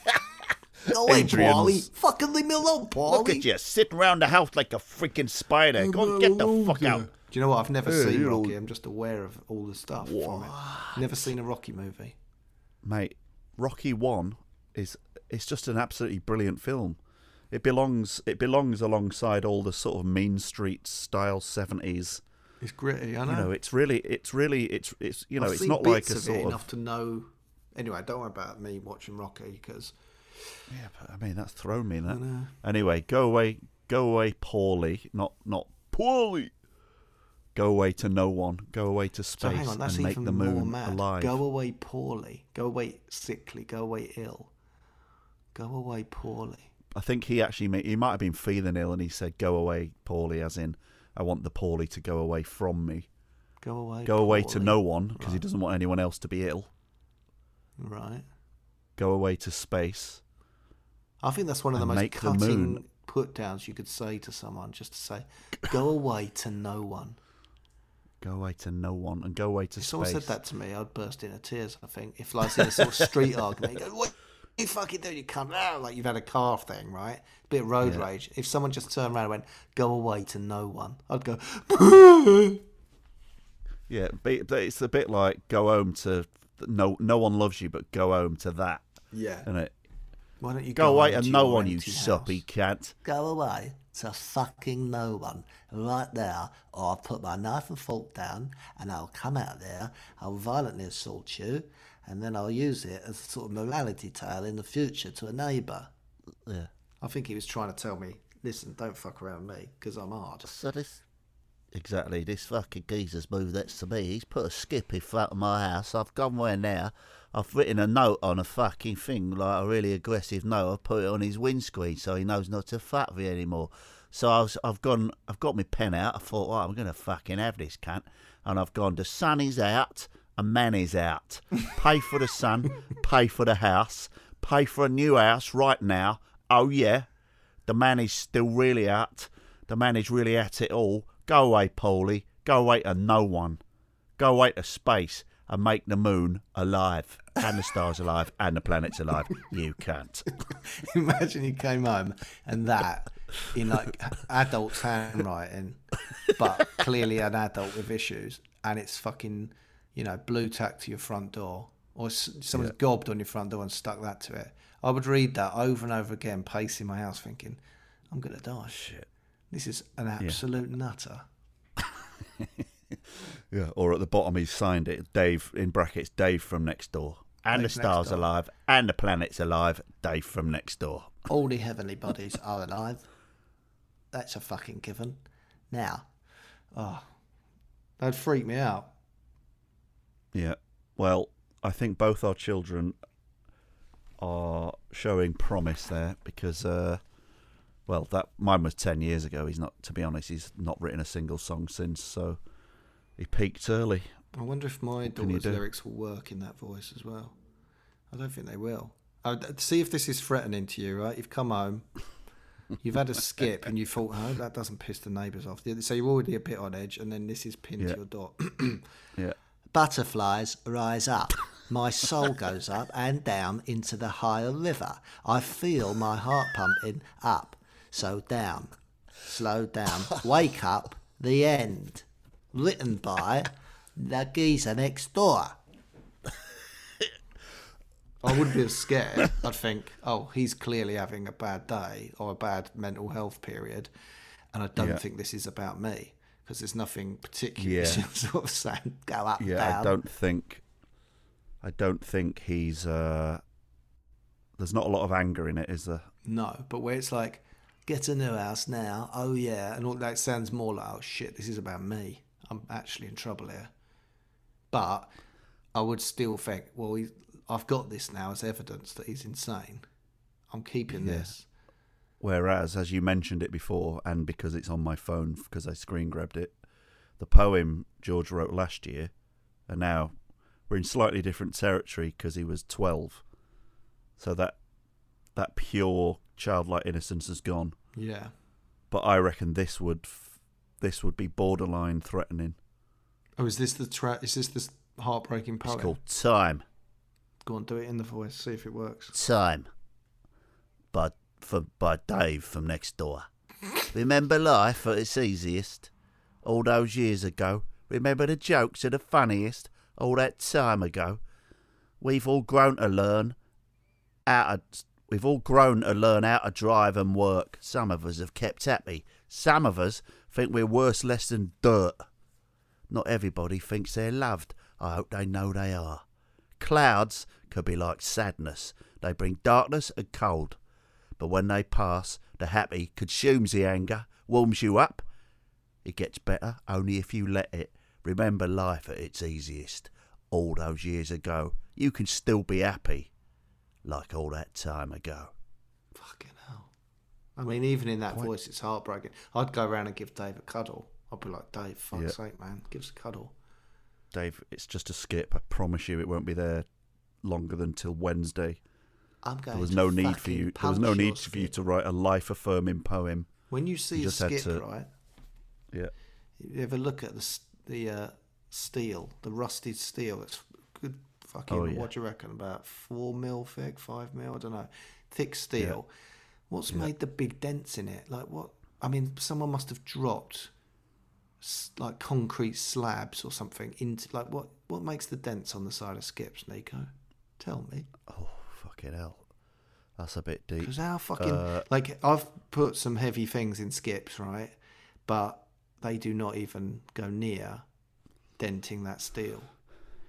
D: Go away,
A: Adrian's-
D: Paulie. Fucking leave me alone, Paulie.
E: Look at you sitting around the house like a freaking spider. Go and get the fuck out.
D: Do you know what? I've never
A: Yeah,
D: seen Rocky. I'm just aware of all the stuff from it. Never seen a Rocky movie.
A: mate rocky 1 is it's just an absolutely brilliant film it belongs it belongs alongside all the sort of mean streets style 70s
D: It's gritty. I know.
A: you know it's really it's really it's it's you know
D: I've
A: it's not like a sort of
D: enough to know. Anyway, don't worry about me watching Rocky because
A: yeah but i mean that's thrown me that anyway go away go away poorly not not poorly go away to no one go away to
D: so
A: space
D: hang on,
A: and make the moon alive
D: Go away poorly. Go away sickly. Go away ill. Go away poorly.
A: i think he actually ma- he might have been feeling ill and he said go away poorly as in i want the poorly to go away from me
D: Go away.
A: go away to no one because he doesn't want anyone else to be ill
D: Right.
A: go away to space
D: I think that's one of the most
A: the
D: cutting
A: moon-
D: put downs you could say to someone. Just to say, go away to no one.
A: go away to no one and go away to space.
D: If
A: space
D: someone said that to me, I'd burst into tears. I think if like in a sort of street argument, go, "What you fucking doing? You come out like you've had a car thing, right? bit of road
A: Yeah.
D: rage. If someone just turned around and went, "Go away to no one," I'd go,
A: yeah it's a bit like go home to no no one loves you but go home to that
D: "Yeah,
A: isn't it
D: why don't you
A: go away
D: home
A: to
D: to
A: no one you soppy cat
F: Go away to fucking no one right now, or I'll put my knife and fork down and I'll come out there, I'll violently assault you, and then I'll use it as a sort of morality tale in the future to a neighbour.
A: yeah
D: I think he was trying to tell me, "Listen, don't fuck around me because I'm hard."
E: So this, exactly, this fucking geezer's moved next to me. He's put a skip in front of my house. I've gone where now. I've written a note on a fucking thing, like a really aggressive note. I've put it on his windscreen so he knows not to fuck me anymore. So I was, I've gone, I've got my pen out. I thought, right, I'm going to fucking have this cunt. And I've gone, the sun is out and man is out. Pay for the sun, pay for the house, pay for a new house right now. Oh, yeah. The man is still really out. The man is really at it all. Go away, Paulie. Go away to no one. Go away to space and make the moon alive. And the stars alive. And the planets alive. You can't.
D: Imagine you came home and that in like adult's handwriting, but clearly an adult with issues, and it's fucking, you know, blue tack to your front door, or someone's gobbed on your front door and stuck that to it. I would read that over and over again, pacing my house, thinking, "I'm gonna die." Shit, this is an absolute nutter.
A: yeah or at the bottom he signed it dave in brackets dave from next door
E: And the stars alive. And the planets alive. Dave from next door.
D: All the heavenly bodies are alive. That's a fucking given. Now, oh, that'd freak me out.
A: Yeah. Well, I think both our children are showing promise there because, uh, well, that mine was ten years ago. He's not, to be honest, he's not written a single song since. So he peaked early.
D: I wonder if my daughter's lyrics will work in that voice as well. I don't think they will. I'd, see if this is threatening to you, right? You've come home, You've had a skip and you thought, oh, that doesn't piss the neighbours off. So you're already a bit on edge, and then this is pinned
A: Yeah.
D: to your door.
A: Yeah.
F: Butterflies rise up. My soul goes up and down into the higher river. I feel my heart pumping up. So down. Slow down. Wake up. The end. Written by the geezer next door.
D: I wouldn't be as scared. I'd think, oh, he's clearly having a bad day or a bad mental health period, and I don't
A: Yeah.
D: think this is about me because there's nothing particular.
A: Yeah.
D: sort of saying go up,
A: Yeah,
D: down.
A: I don't think. I don't think he's. Uh, there's not a lot of anger in it, is there?
D: No, but where it's like, get a new house now. Oh yeah, and all that sounds more like, oh shit, this is about me. I'm actually in trouble here. But I would still think, well, I've got this now as evidence that he's insane. I'm keeping
A: Yeah.
D: this.
A: Whereas, as you mentioned it before, and because it's on my phone because I screen grabbed it, the poem George wrote last year, and now we're in slightly different territory because he was twelve. So that that pure childlike innocence is gone.
D: Yeah.
A: But I reckon this would f- this would be borderline threatening.
D: Oh, is this the tra- Is this the heartbreaking poem?
A: It's called Time.
D: Go on, do it in the voice. See if it works.
E: Time. By, for, by Dave from next door. Remember life at its easiest? All those years ago. Remember the jokes are the funniest? All that time ago. We've all grown to learn how to, we've all grown to learn how to drive and work. Some of us have kept happy. Some of us think we're worse less than dirt. Not everybody thinks they're loved. I hope they know they are. Clouds could be like sadness. They bring darkness and cold. But when they pass, the happy consumes the anger, warms you up. It gets better only if you let it. Remember life at its easiest. All those years ago, you can still be happy. Like all that time ago.
D: Fucking hell. I mean, even in that voice, it's heartbreaking. I'd go around and give Dave a cuddle. I'd be like, Dave, fuck's
A: Yeah.
D: sake, man, give us a cuddle.
A: Dave, it's just a skip. I promise you, it won't be there longer than till Wednesday.
F: I'm going
A: There was
F: to
A: no need for you. There was no need for you to write a life-affirming poem.
D: When you see
A: You
D: a skip,
A: to-
D: right?
A: Yeah,
D: You ever look at the the uh, steel, the rusted steel? It's good fucking.
A: Oh, yeah.
D: What do you reckon? About four mil thick, five mil? I don't know. Thick steel. What's made the big dents in it? Like what? I mean, someone must have dropped like concrete slabs or something into like what? What makes the dents on the side of skips, Nico? Tell me.
A: Oh, fucking hell. That's a bit deep.
D: Because how fucking
A: Uh,
D: like I've put some heavy things in skips, right? But they do not even go near denting that steel.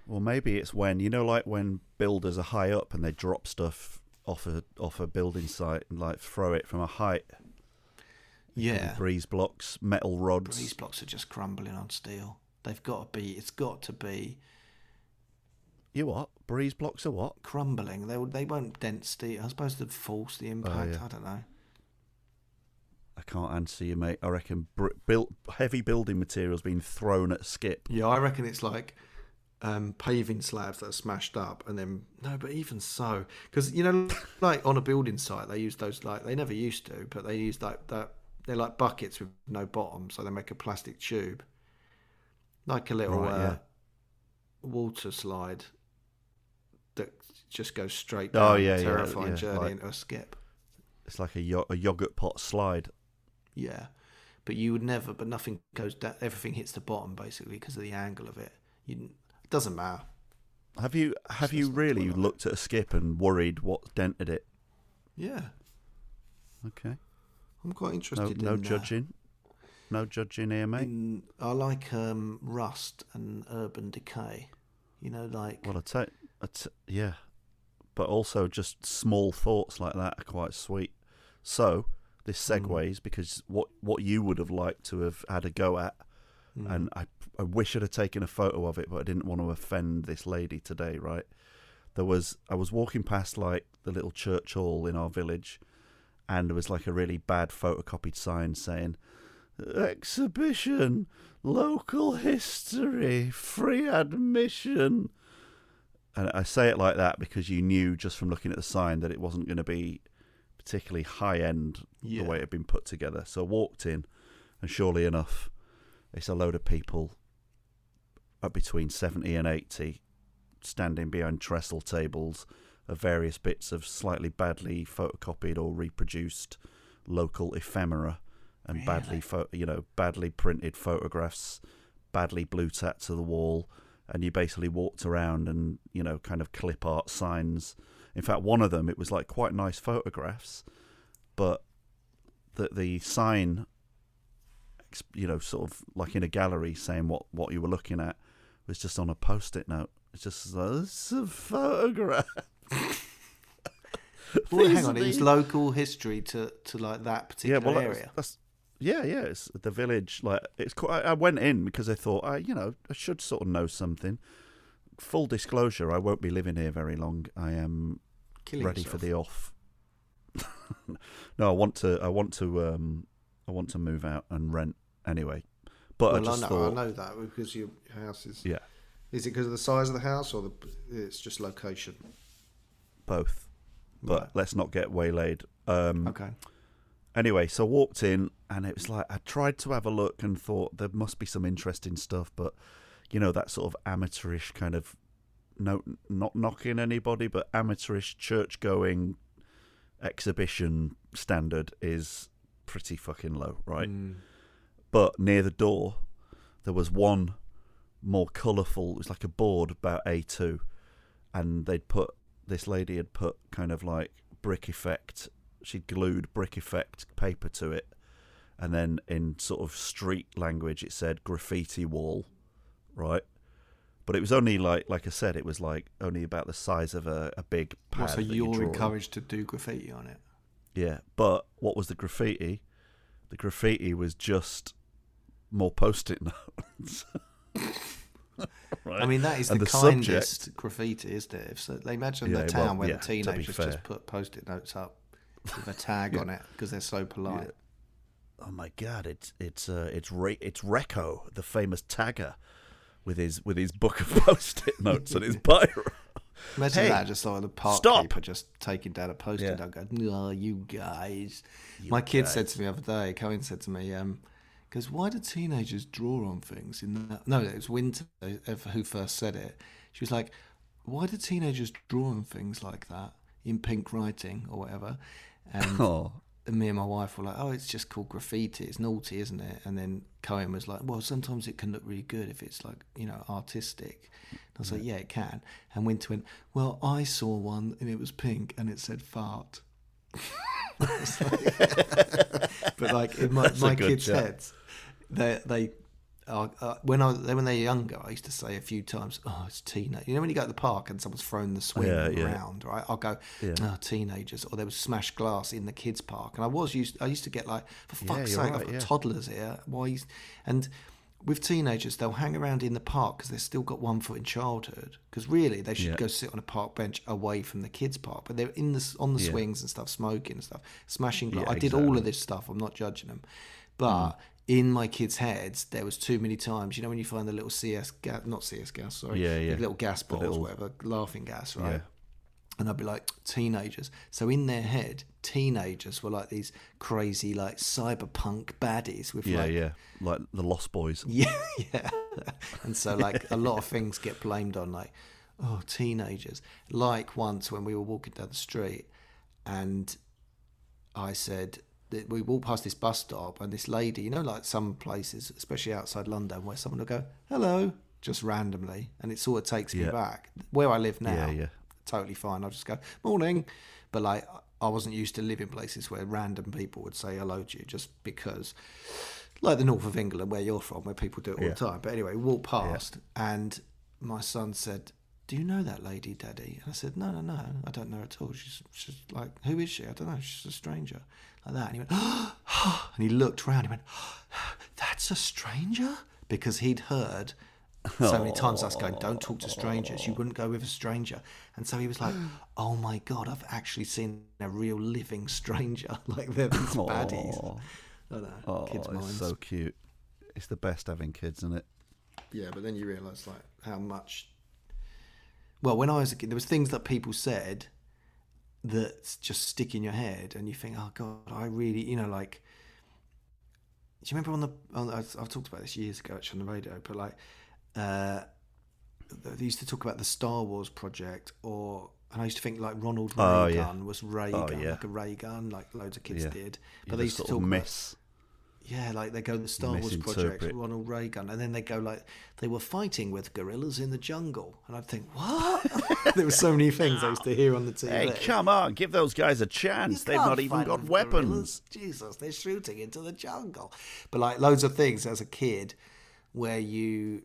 A: Well, maybe it's when you know, like when builders are high up and they drop stuff off a off a building site and like throw it from a height.
D: Yeah,
A: Breeze blocks, metal rods.
D: these blocks are just crumbling on steel. They've got to be. It's got to be
A: You what? Breeze blocks are what?
D: crumbling. They. They won't steel. I suppose to force the impact.
A: yeah.
D: I don't know.
A: I can't answer you, mate. I reckon br- built heavy building materials being thrown at skip.
D: Yeah, I reckon it's like um, paving slabs that are smashed up, and then no, but even so, because you know, like on a building site, they use those like they never used to, but they use like that. They're like buckets with no bottom, so they make a plastic tube, like a little
A: Right,
D: uh,
A: yeah.
D: water slide that just goes straight down.
A: Oh, yeah, yeah,
D: terrifying
A: yeah,
D: journey
A: like-
D: into a skip.
A: It's like a, yo- a yogurt pot slide.
D: Yeah, but you would never. But nothing goes down. Everything hits the bottom basically because of the angle of it. You, it doesn't matter.
A: Have you have you really looked at a skip and worried what dented it?
D: Yeah,
A: Okay.
D: I'm quite interested.
A: no
D: in, uh,
A: judging. No judging here, mate.
D: in- I like um, rust and urban decay. You know, like
A: Well, I tell, t- yeah, but also just small thoughts like that are quite sweet. So this
D: Mm.
A: segues because what what you would have liked to have had a go at,
D: Mm.
A: and I I wish I'd have taken a photo of it, but I didn't want to offend this lady today. Right, there was I was walking past like the little church hall in our village, and there was like a really bad photocopied sign saying exhibition, local history, free admission. And I say it like that because you knew just from looking at the sign that it wasn't going to be particularly high end
D: Yeah.
A: the way it had been put together. So I walked in, and surely enough, it's a load of people up between 70 and 80 standing behind trestle tables of various bits of slightly badly photocopied or reproduced local ephemera and badly pho- you know badly printed photographs badly blue tacked to the wall and you basically walked around and you know kind of clip art signs. In fact one of them it was like quite nice photographs but the the sign you know sort of like in a gallery saying what what you were looking at was just on a post-it note. It's just like, this is a photograph.
D: Well, hang on, it was local history to, to like that particular
A: well, that's-
D: area.
A: That's, yeah, yeah. It's the village. Like it's. Quite, I I went in because I thought, I, you know, I should sort of know something. Full disclosure, I won't be living here very long. I am
D: Killing
A: ready for the off. no, I want to. I want to. Um, I want to move out and rent anyway. But I
D: Well, I,
A: just
D: know,
A: thought,
D: I know that because your house is.
A: yeah,
D: Is it because of the size of the house or the, it's just location?
A: both. But
D: Right.
A: let's not get waylaid. Um,
D: Okay.
A: Anyway, so I walked in and it was like I tried to have a look and thought there must be some interesting stuff, but you know that sort of amateurish kind of no, not knocking anybody, but amateurish church going exhibition standard is pretty fucking low, right?
D: Mm.
A: But near the door, there was one more colourful. It was like a board about A2, and they'd put this lady had put kind of like brick effect. She'd glued brick effect paper to it, and then in sort of street language, it said graffiti wall, right? But it was only like, like I said, it was like only about the size of a, a big pad.
D: Well, so
A: you
D: you're
A: on.
D: encouraged to do graffiti on it.
A: Yeah, but what was the graffiti? The graffiti was just more post-it notes. right?
D: I mean, that is the,
A: And the
D: kindest
A: subject-
D: graffiti, isn't it? If so, they imagine
A: Yeah,
D: the town
A: well,
D: where
A: yeah,
D: the teenagers just put post-it notes up with a tag on it because they're so polite.
A: oh my god, it's it's uh, it's Re- it's Recco, the famous tagger, with his with his book of post-it notes and his biro.
D: Imagine
A: Hey,
D: that, just like the park
A: stop.
D: keeper just taking down a post-it
A: Yeah.
D: note, going, "Oh, you guys." My kid said to me the other day. Cohen said to me, um, "Because why do teenagers draw on things?" In that, no, it was Winter uh, who first said it. She was like, "Why do teenagers draw on things like that in pink writing or whatever?" And
A: Oh,
D: me and my wife were like, "Oh, it's just called graffiti. It's naughty, isn't it?" And then Cohen was like, "Well, sometimes it can look really good if it's like you know artistic." And I was like, "Yeah, it can." And Winter went, "Well, I saw one and it was pink and it said fart." Like- but like in my, my kids'
A: joke.
D: heads, they they. Uh, uh, when I when they're younger, I used to say a few times, "Oh, it's teenage." You know, when you go to the park and someone's thrown the swing
A: Yeah, yeah.
D: around, right? I'll go,
A: Yeah.
D: "Oh, teenagers," or there was smashed glass in the kids' park, and I was used. I used to get like, "For fuck's sake,
A: right,
D: I've got toddlers here." Why? is-" And with teenagers, they'll hang around in the park because they've still got one foot in childhood. Because really, they should
A: Yeah.
D: go sit on a park bench away from the kids' park, but they're in the on the
A: Yeah.
D: swings and stuff, smoking and stuff, smashing glass.
A: Yeah,
D: I did all of this stuff. I'm not judging them, but. In my kids' heads, there was too many times. You know when you find the little CS gas, not CS gas, sorry,
A: Yeah, yeah.
D: the little gas balls,
A: little-
D: whatever, laughing gas, right?
A: Yeah.
D: And I'd be like, teenagers. So in their head, teenagers were like these crazy, like cyberpunk baddies with
A: yeah,
D: like,
A: yeah, like the Lost Boys.
D: yeah, yeah. And so like a lot of things get blamed on like, oh, teenagers. Like once when we were walking down the street, and I said we walked past this bus stop, and this lady, you know, like some places, especially outside London, where someone will go, hello, just randomly, and it sort of takes me back. Where I live now,
A: Yeah, yeah.
D: totally fine. I'll just go, morning. But like, I wasn't used to living places where random people would say hello to you just because, like the north of England, where you're from, where people do it all
A: Yeah.
D: the time. But anyway, we walked past, and my son said, do you know that lady, Daddy? And I said, no, no, no, I don't know her at all. She's, she's like, who is she? I don't know. She's a stranger. Like that. And he went, and he looked around. He went, that's a stranger? Because he'd heard so many times us going, don't talk to strangers. You wouldn't go with a stranger. And so he was like, oh my God, I've actually seen a real living stranger. like they're these baddies.
A: Oh,
D: kids'
A: it's
D: minds.
A: so cute. It's the best having kids, isn't it?
D: Yeah, but then you realise like how much. Well, when I was a kid, there was things that people said, that just stick in your head, and you think, oh god, I really, you know, like. Do you remember on the? On, I've, I've talked about this years ago, actually, on the radio, but like, uh, they used to talk about the Star Wars project, or and I used to think like Ronald
A: Oh,
D: Reagan
A: yeah.
D: was ray
A: Oh,
D: gun,
A: yeah.
D: like a ray gun, like loads of kids
A: Yeah.
D: did.
A: You
D: But they used to talk
A: miss.
D: Yeah, like they go the Star Wars project. Ronald Reagan, and then they go like they were fighting with gorillas in the jungle, and I'd think, what? there were so many things I used to hear on the TV.
A: Hey, come on, give those guys a chance. They've
D: can't
A: even got weapons.
D: gorillas. Jesus, they're shooting into the jungle. But like loads of things as a kid where you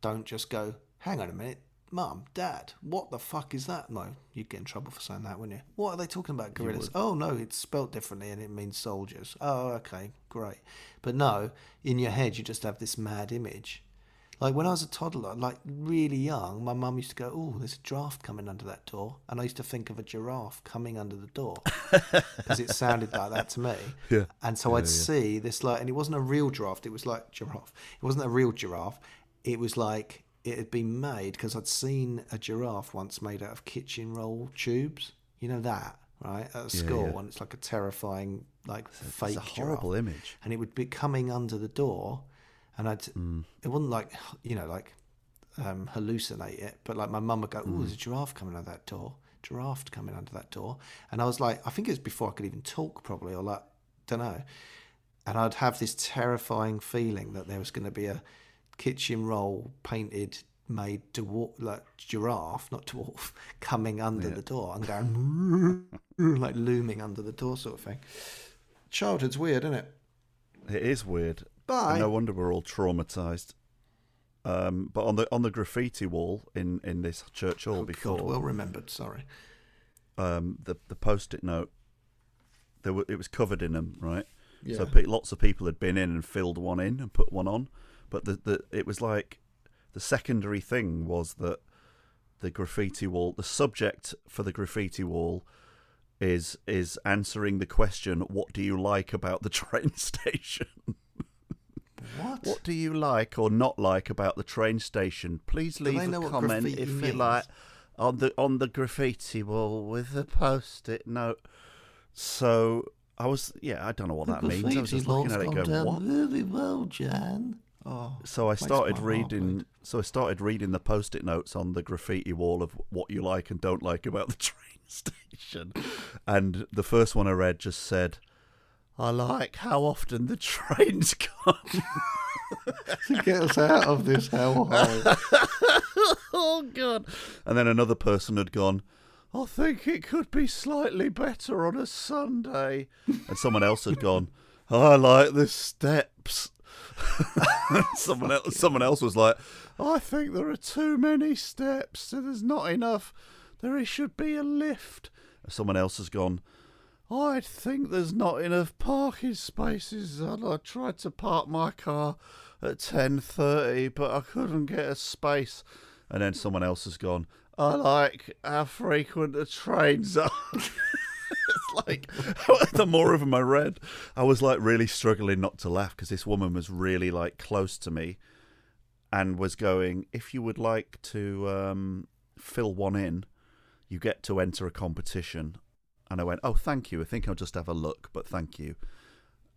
D: don't just go, hang on a minute, mum, dad, what the fuck is that? No, you'd get in trouble for saying that, wouldn't you? What are they talking about, gorillas? Oh, no, it's spelt differently and it means soldiers. Oh, okay, great. But no, in your head, you just have this mad image. Like when I was a toddler, like really young, my mum used to go, "Oh, there's a draft coming under that door," and I used to think of a giraffe coming under the door because it sounded like that to me.
A: Yeah.
D: And so I'd see this like, and it wasn't a real draft, it was like giraffe. It wasn't a real giraffe. It was like it had been made because I'd seen a giraffe once made out of kitchen roll tubes. You know that, right? At school,
A: yeah.
D: and it's like a terrifying, like fake
A: It's a horrible
D: giraffe
A: image.
D: and it would be coming under the door, and I'd it wasn't like you know like um, hallucinate it, but like my mum would go, "Oh, there's a giraffe coming under that door, giraffe coming under that door," and I was like, I think it was before I could even talk probably, or like don't know, and I'd have this terrifying feeling that there was going to be a kitchen roll painted made to dwarf like giraffe not dwarf coming under the door and going like looming under the door sort of thing childhood's weird isn't it
A: It is weird.
D: Bye.
A: No wonder we're all traumatized. Um, but on the on the graffiti wall in, in this church hall
D: Oh,
A: before,
D: God, well remembered. Sorry.
A: um, the the post-it note, there were, it was covered in them, right? So pe- lots of people had been in and filled one in and put one on, but the, the it was like the secondary thing was that the graffiti wall, the subject for the graffiti wall, is is answering the question, "What do you like about the train station?"
D: What?
A: What do you like or not like about the train station? Please leave a comment if you like on the on the graffiti wall with the post-it note. So I was, yeah, I don't know what that means. I was just looking at it, going, "What?"
D: Very well, Jan. Oh,
A: So I started reading. So I started reading the post-it notes on the graffiti wall of what you like and don't like about the train station, and the first one I read just said, "I like how often the trains come."
D: to get us out of this hellhole.
A: oh god! And then another person had gone. I think it could be slightly better on a Sunday. And someone else had gone. I like the steps. someone else, someone else was like, I think there are too many steps. So there's not enough. There should be a lift. Someone else has gone. I think there's not enough parking spaces. And I tried to park my car at ten thirty, but I couldn't get a space. And then someone else has gone. I like how frequent the trains are. like the more of them I read, I was like really struggling not to laugh because this woman was really like close to me, and was going, "If you would like to um, fill one in, you get to enter a competition." And I went, "Oh, thank you. I think I'll just have a look, but thank you."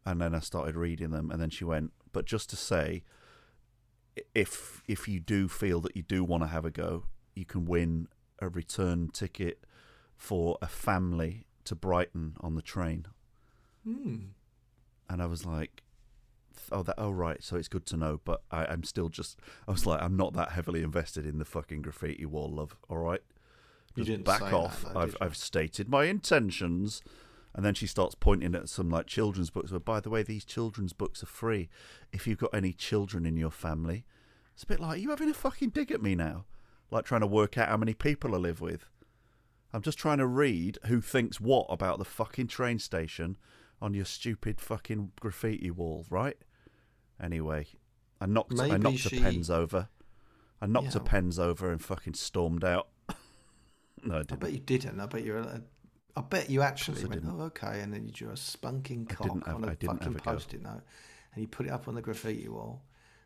A: And then I started reading them, and then she went, "But just to say, if if you do feel that you do want to have a go, you can win a return ticket for a family to Brighton on the train." Hmm. And I was like, "Oh, that. Oh, right. So it's good to know." But I, I'm still just. I was like, I'm not that heavily invested in the fucking graffiti wall, love. All right.
D: You didn't
A: back
D: say that,
A: off.
D: though,
A: I've? I've stated my intentions. And then she starts pointing at some like children's books. But by the way, these children's books are free. If you've got any children in your family, it's a bit like, are you having a fucking dig at me now? Like trying to work out how many people I live with. I'm just trying to read who thinks what about the fucking train station on your stupid fucking graffiti wall, right? Anyway, I knocked I
D: Maybe
A: knocked
D: she-
A: her pens over. I knocked her
D: Yeah.
A: pens over and fucking stormed out. no, I
D: I
A: didn't.
D: I bet you didn't. I bet you're. A, I bet you actually went, oh, okay, and then you drew a spunking
A: I
D: cock
A: have-
D: on a
A: I didn't
D: fucking
A: have a go.
D: post-it note, and you put it up on the graffiti wall,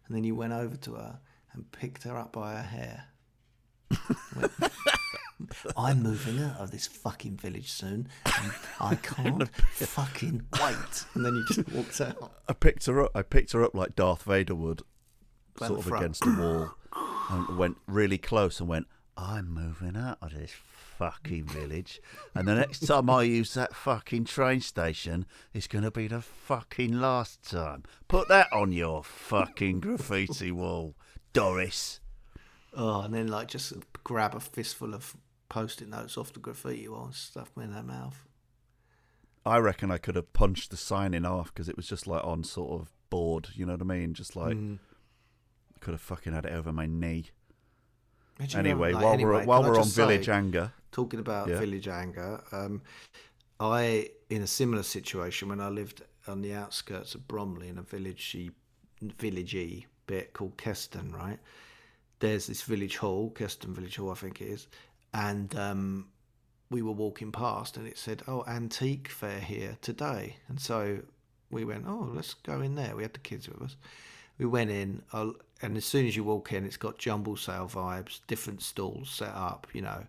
D: and then you went over to her and picked her up by her hair. I'm moving out of this fucking village soon. And I can't fucking wait. And then he just walks out.
A: I picked her up. I picked her up like Darth Vader would, sort of
D: front.
A: against a wall, and went really close and went, "I'm moving out of this fucking village, and the next time I use that fucking train station, it's gonna be the fucking last time. Put that on your fucking graffiti wall, Doris."
D: Oh, and then like just grab a fistful of post-it notes off the graffiti wall and stuff them in her mouth.
A: I reckon I could have punched the sign in half because it was just like on sort of board. You know what I mean? Just like
D: Mm.
A: could have fucking had it over my knee.
D: Know,
A: Anyway,
D: like,
A: while
D: anyway,
A: we're while we're on
D: say-
A: village anger,
D: talking about
A: Yeah.
D: village anger, um, I in a similar situation when I lived on the outskirts of Bromley in a villagey, villagey bit called Keston, right? There's this village hall, Keston Village Hall, I think it is, and um, we were walking past, and it said, "Oh, antique fair here today," and so we went, "Oh, let's go in there." We had the kids with us. We went in, uh, and as soon as you walk in, it's got jumble sale vibes, different stalls set up, you know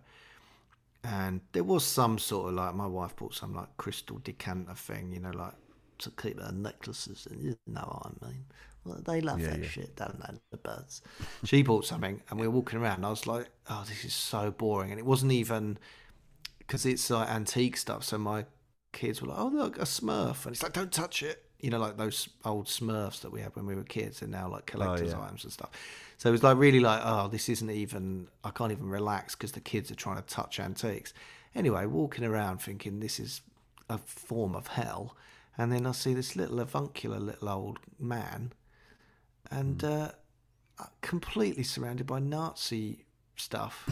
D: and there was some sort of like my wife bought some like crystal decanter thing, you know, like to keep her necklaces in. You know what I mean? They love
A: Yeah,
D: that
A: yeah.
D: shit, don't they? The birds. she bought something, and we were walking around. And I was like, "Oh, this is so boring," and it wasn't even because it's like antique stuff. So my kids were like, "Oh, look, a Smurf," and it's like, "Don't touch it." You know, like those old Smurfs that we had when we were kids, and now like oh, collector's
A: yeah.
D: items and stuff. So it was like really like, oh, this isn't even. I can't even relax because the kids are trying to touch antiques. Anyway, walking around thinking this is a form of hell, and then I see this little avuncular little old man, and uh, completely surrounded by Nazi stuff.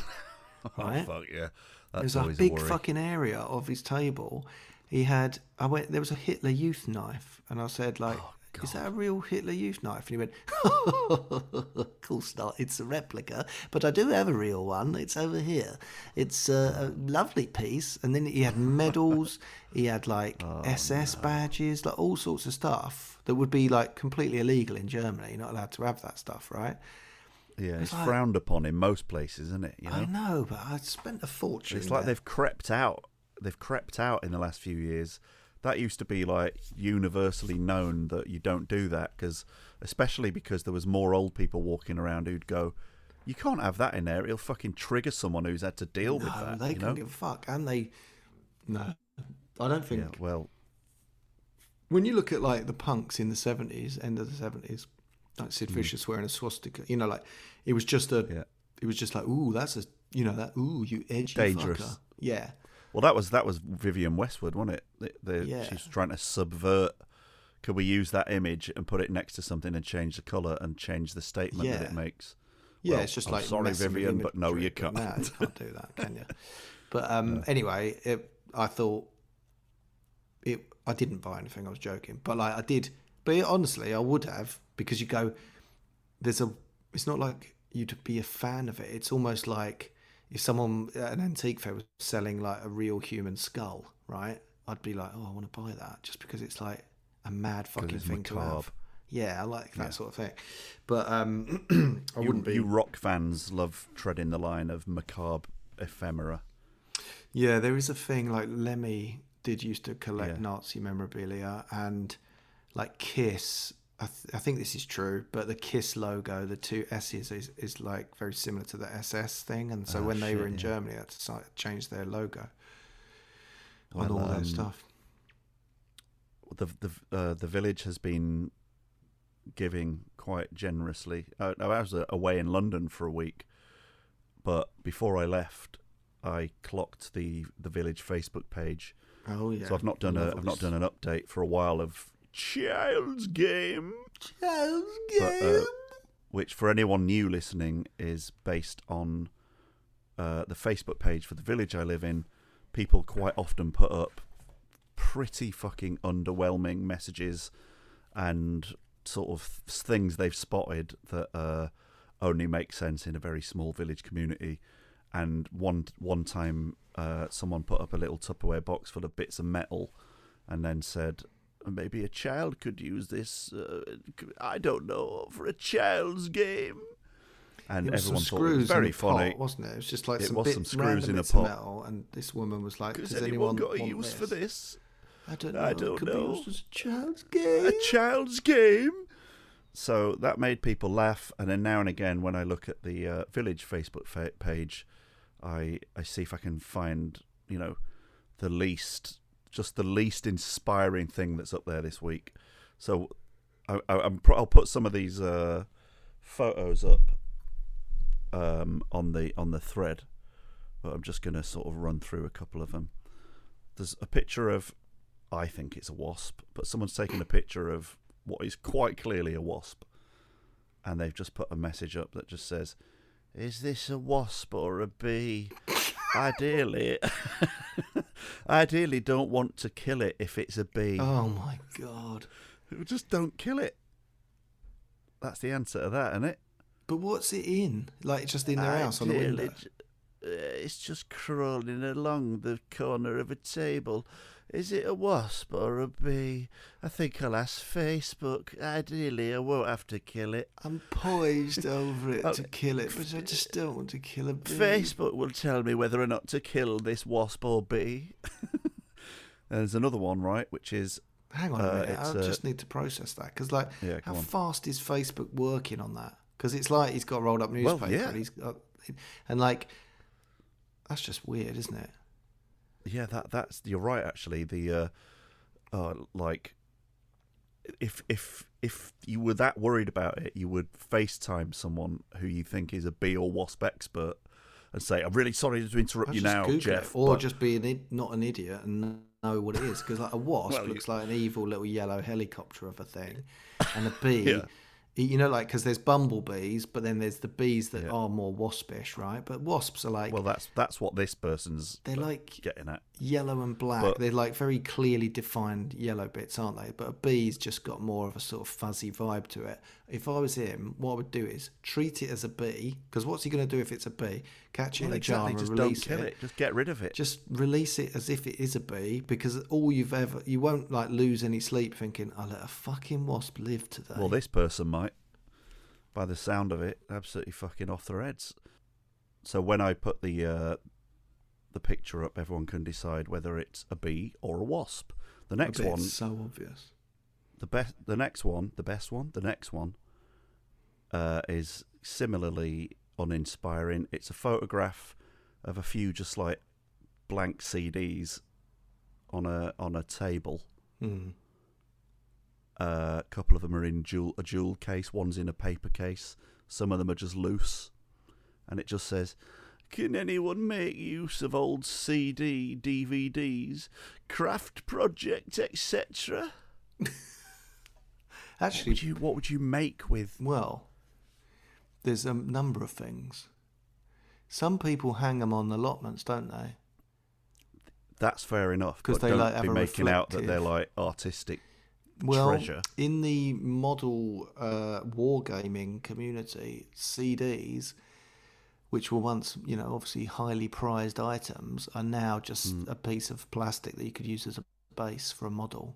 D: right?
A: oh fuck yeah, that's
D: There's a big
A: a
D: fucking area of his table. He had. I went. There was a Hitler Youth knife, and I said, like,
A: Oh,
D: is that a real Hitler Youth knife? And he went, of course not. It's a replica, but I do have a real one. It's over here. It's uh, a lovely piece. And then he had medals. he had like
A: Oh,
D: SS badges, like all sorts of stuff that would be like completely illegal in Germany. You're not allowed to have that stuff, right?
A: Yeah, it's
D: like-
A: frowned upon in most places, isn't it? You know,
D: I know, but I spent a fortune.
A: it's like
D: there.
A: they've crept out. They've crept out in the last few years. That used to be like universally known that you don't do that because, especially because there was more old people walking around who'd go, "You can't have that in there. It'll fucking trigger someone who's had to deal with
D: No,
A: that."
D: they
A: you
D: couldn't give a fuck, and they no. I don't think
A: Yeah, well,
D: when you look at like the punks in the seventies, end of the seventies, like Sid Vicious wearing a swastika, you know, like it was just a.
A: Yeah.
D: it was just like, ooh, that's a, you know, that ooh, you edgy
A: Dangerous.
D: fucker. Yeah,
A: well, that was that was Vivienne Westwood, wasn't it? The, the,
D: Yeah.
A: She's trying to subvert. Could we use that image and put it next to something and change the color and change the statement that it makes?
D: yeah.
A: Well,
D: it's just
A: I'm
D: like
A: sorry, Vivienne, but no, you can't.
D: No, you can't do that, can you? But um, anyway, it, I thought it. I didn't buy anything. I was joking, but like I did. But honestly, I would have because you go. There's a. It's not like you'd be a fan of it. It's almost like if someone at an antique fair was selling like a real human skull, right? I'd be like, oh, I want to buy that just because it's like a mad fucking
A: it's
D: thing to have. Yeah, I like that sort of thing. But um, I
A: You,
D: wouldn't be.
A: you rock fans love treading the line of macabre ephemera.
D: Yeah, there is a thing like Lemmy did used to collect
A: Yeah.
D: Nazi memorabilia and like Kiss. I, th- I think this is true, but the Kiss logo, the two S's, is, is like very similar to the SS thing. And so
A: Oh,
D: when they were in
A: yeah.
D: Germany, they had to change their logo on
A: Well,
D: all that
A: um,
D: stuff.
A: the the uh, the village has been giving quite generously. Uh, I was uh, away in London for a week, but before I left, I clocked the the village Facebook page.
D: Oh yeah.
A: So I've not done a I've not done an update for a while of Child's Game, but, uh, which for anyone new listening is based on uh, the Facebook page for the village I live in. People quite often put up pretty fucking underwhelming messages and sort of things they've spotted that uh, only make sense in a very small village community. And one one time, uh, someone put up a little Tupperware box full of bits of metal, and then said, "Maybe a child could use this. Uh, I don't know for a child's game." and
D: It was
A: everyone thought it was very funny.
D: pot, wasn't it? It was just like
A: It
D: some,
A: was some screws in a
D: bits of
A: pot.
D: metal, and this woman was like,
A: Has
D: "Does
A: anyone
D: anyone
A: got a use for this?
D: I don't know.
A: I don't
D: could be
A: know.
D: used as a child's game.
A: a child's game. So that made people laugh, and then now and again, when I look at the uh, village Facebook fa- page, I I see if I can find you know the least, just the least inspiring thing that's up there this week. So I, pro- I'll put some of these uh, photos up um, on the on the thread, but I'm just going to sort of run through a couple of them. There's a picture of I think it's a wasp, but someone's taken a picture of what is quite clearly a wasp, and they've just put a message up that just says, "Is this a wasp or a bee?" ideally, ideally, don't want to kill it if it's a bee.
D: Oh my god!
A: Just don't kill it. That's the answer to that, isn't it?
D: But what's it in? Like just in their house on the window?
A: uh, it's just crawling along the corner of a table. Is it a wasp or a bee? I think I'll ask Facebook. Ideally, I won't have to kill it.
D: I'm poised over it
A: Oh,
D: to kill it, but I just don't want to kill a bee.
A: Facebook will tell me whether or not to kill this wasp or bee. There's another one, right, which is
D: Hang on a
A: Uh,
D: minute. I
A: it's, uh,
D: just need to process that because, like,
A: Yeah,
D: how
A: on.
D: fast is Facebook working on that? Because it's like he's got a rolled up newspaper Well,
A: yeah.
D: and he's got, and like, that's just weird, isn't it?
A: Yeah, that that's you're right. Actually, the uh, uh, like if if if you were that worried about it, you would FaceTime someone who you think is a bee or wasp expert and say, "I'm really sorry to interrupt
D: I'd
A: you now,
D: Google
A: Jeff."
D: it, or
A: but-
D: just be an not an idiot and know what it is. Because like a wasp
A: Well, you-
D: looks like an evil little yellow helicopter of a thing, and a bee.
A: Yeah.
D: You know, like because there's bumblebees, but then there's the bees that
A: Yeah.
D: are more waspish, right? But wasps are like
A: well, that's that's what this person's
D: they're uh, like
A: getting at.
D: Yellow and black.
A: But-
D: They're like very clearly defined yellow bits, aren't they? But a bee's just got more of a sort of fuzzy vibe to it. If I was him, what I would do is treat it as a bee, because what's he going to do if it's a bee? Catch it
A: Well,
D: in a jar and
A: Just
D: release
A: don't kill it. Just get rid of it.
D: Just release it as if it is a bee, because all you've ever you won't like lose any sleep thinking, "I let a fucking wasp live today."
A: Well, this person might, by the sound of it, absolutely fucking off their heads. So when I put the uh, the picture up, everyone can decide whether it's a bee or a wasp. The next one,
D: so obvious.
A: the best, the next one, the best one, the next one uh, is similarly uninspiring. It's a photograph of a few just like blank CDs on a on a table.
D: Hmm.
A: Uh, a couple of them are in jewel, a jewel case. One's in a paper case. Some of them are just loose, and it just says, "Can anyone make use of old CD, DVDs, craft project, etc." What
D: Actually,
A: would you What would you make with?
D: Well, there's a number of things. Some people hang them on allotments, don't they?
A: That's fair enough. Because
D: they,
A: don't
D: like,
A: be making out that they're like artistic
D: Well,
A: treasure.
D: in the model uh, wargaming community, CDs, which were once, you know, obviously highly prized items, are now just
A: Hmm.
D: a piece of plastic that you could use as a base for a model.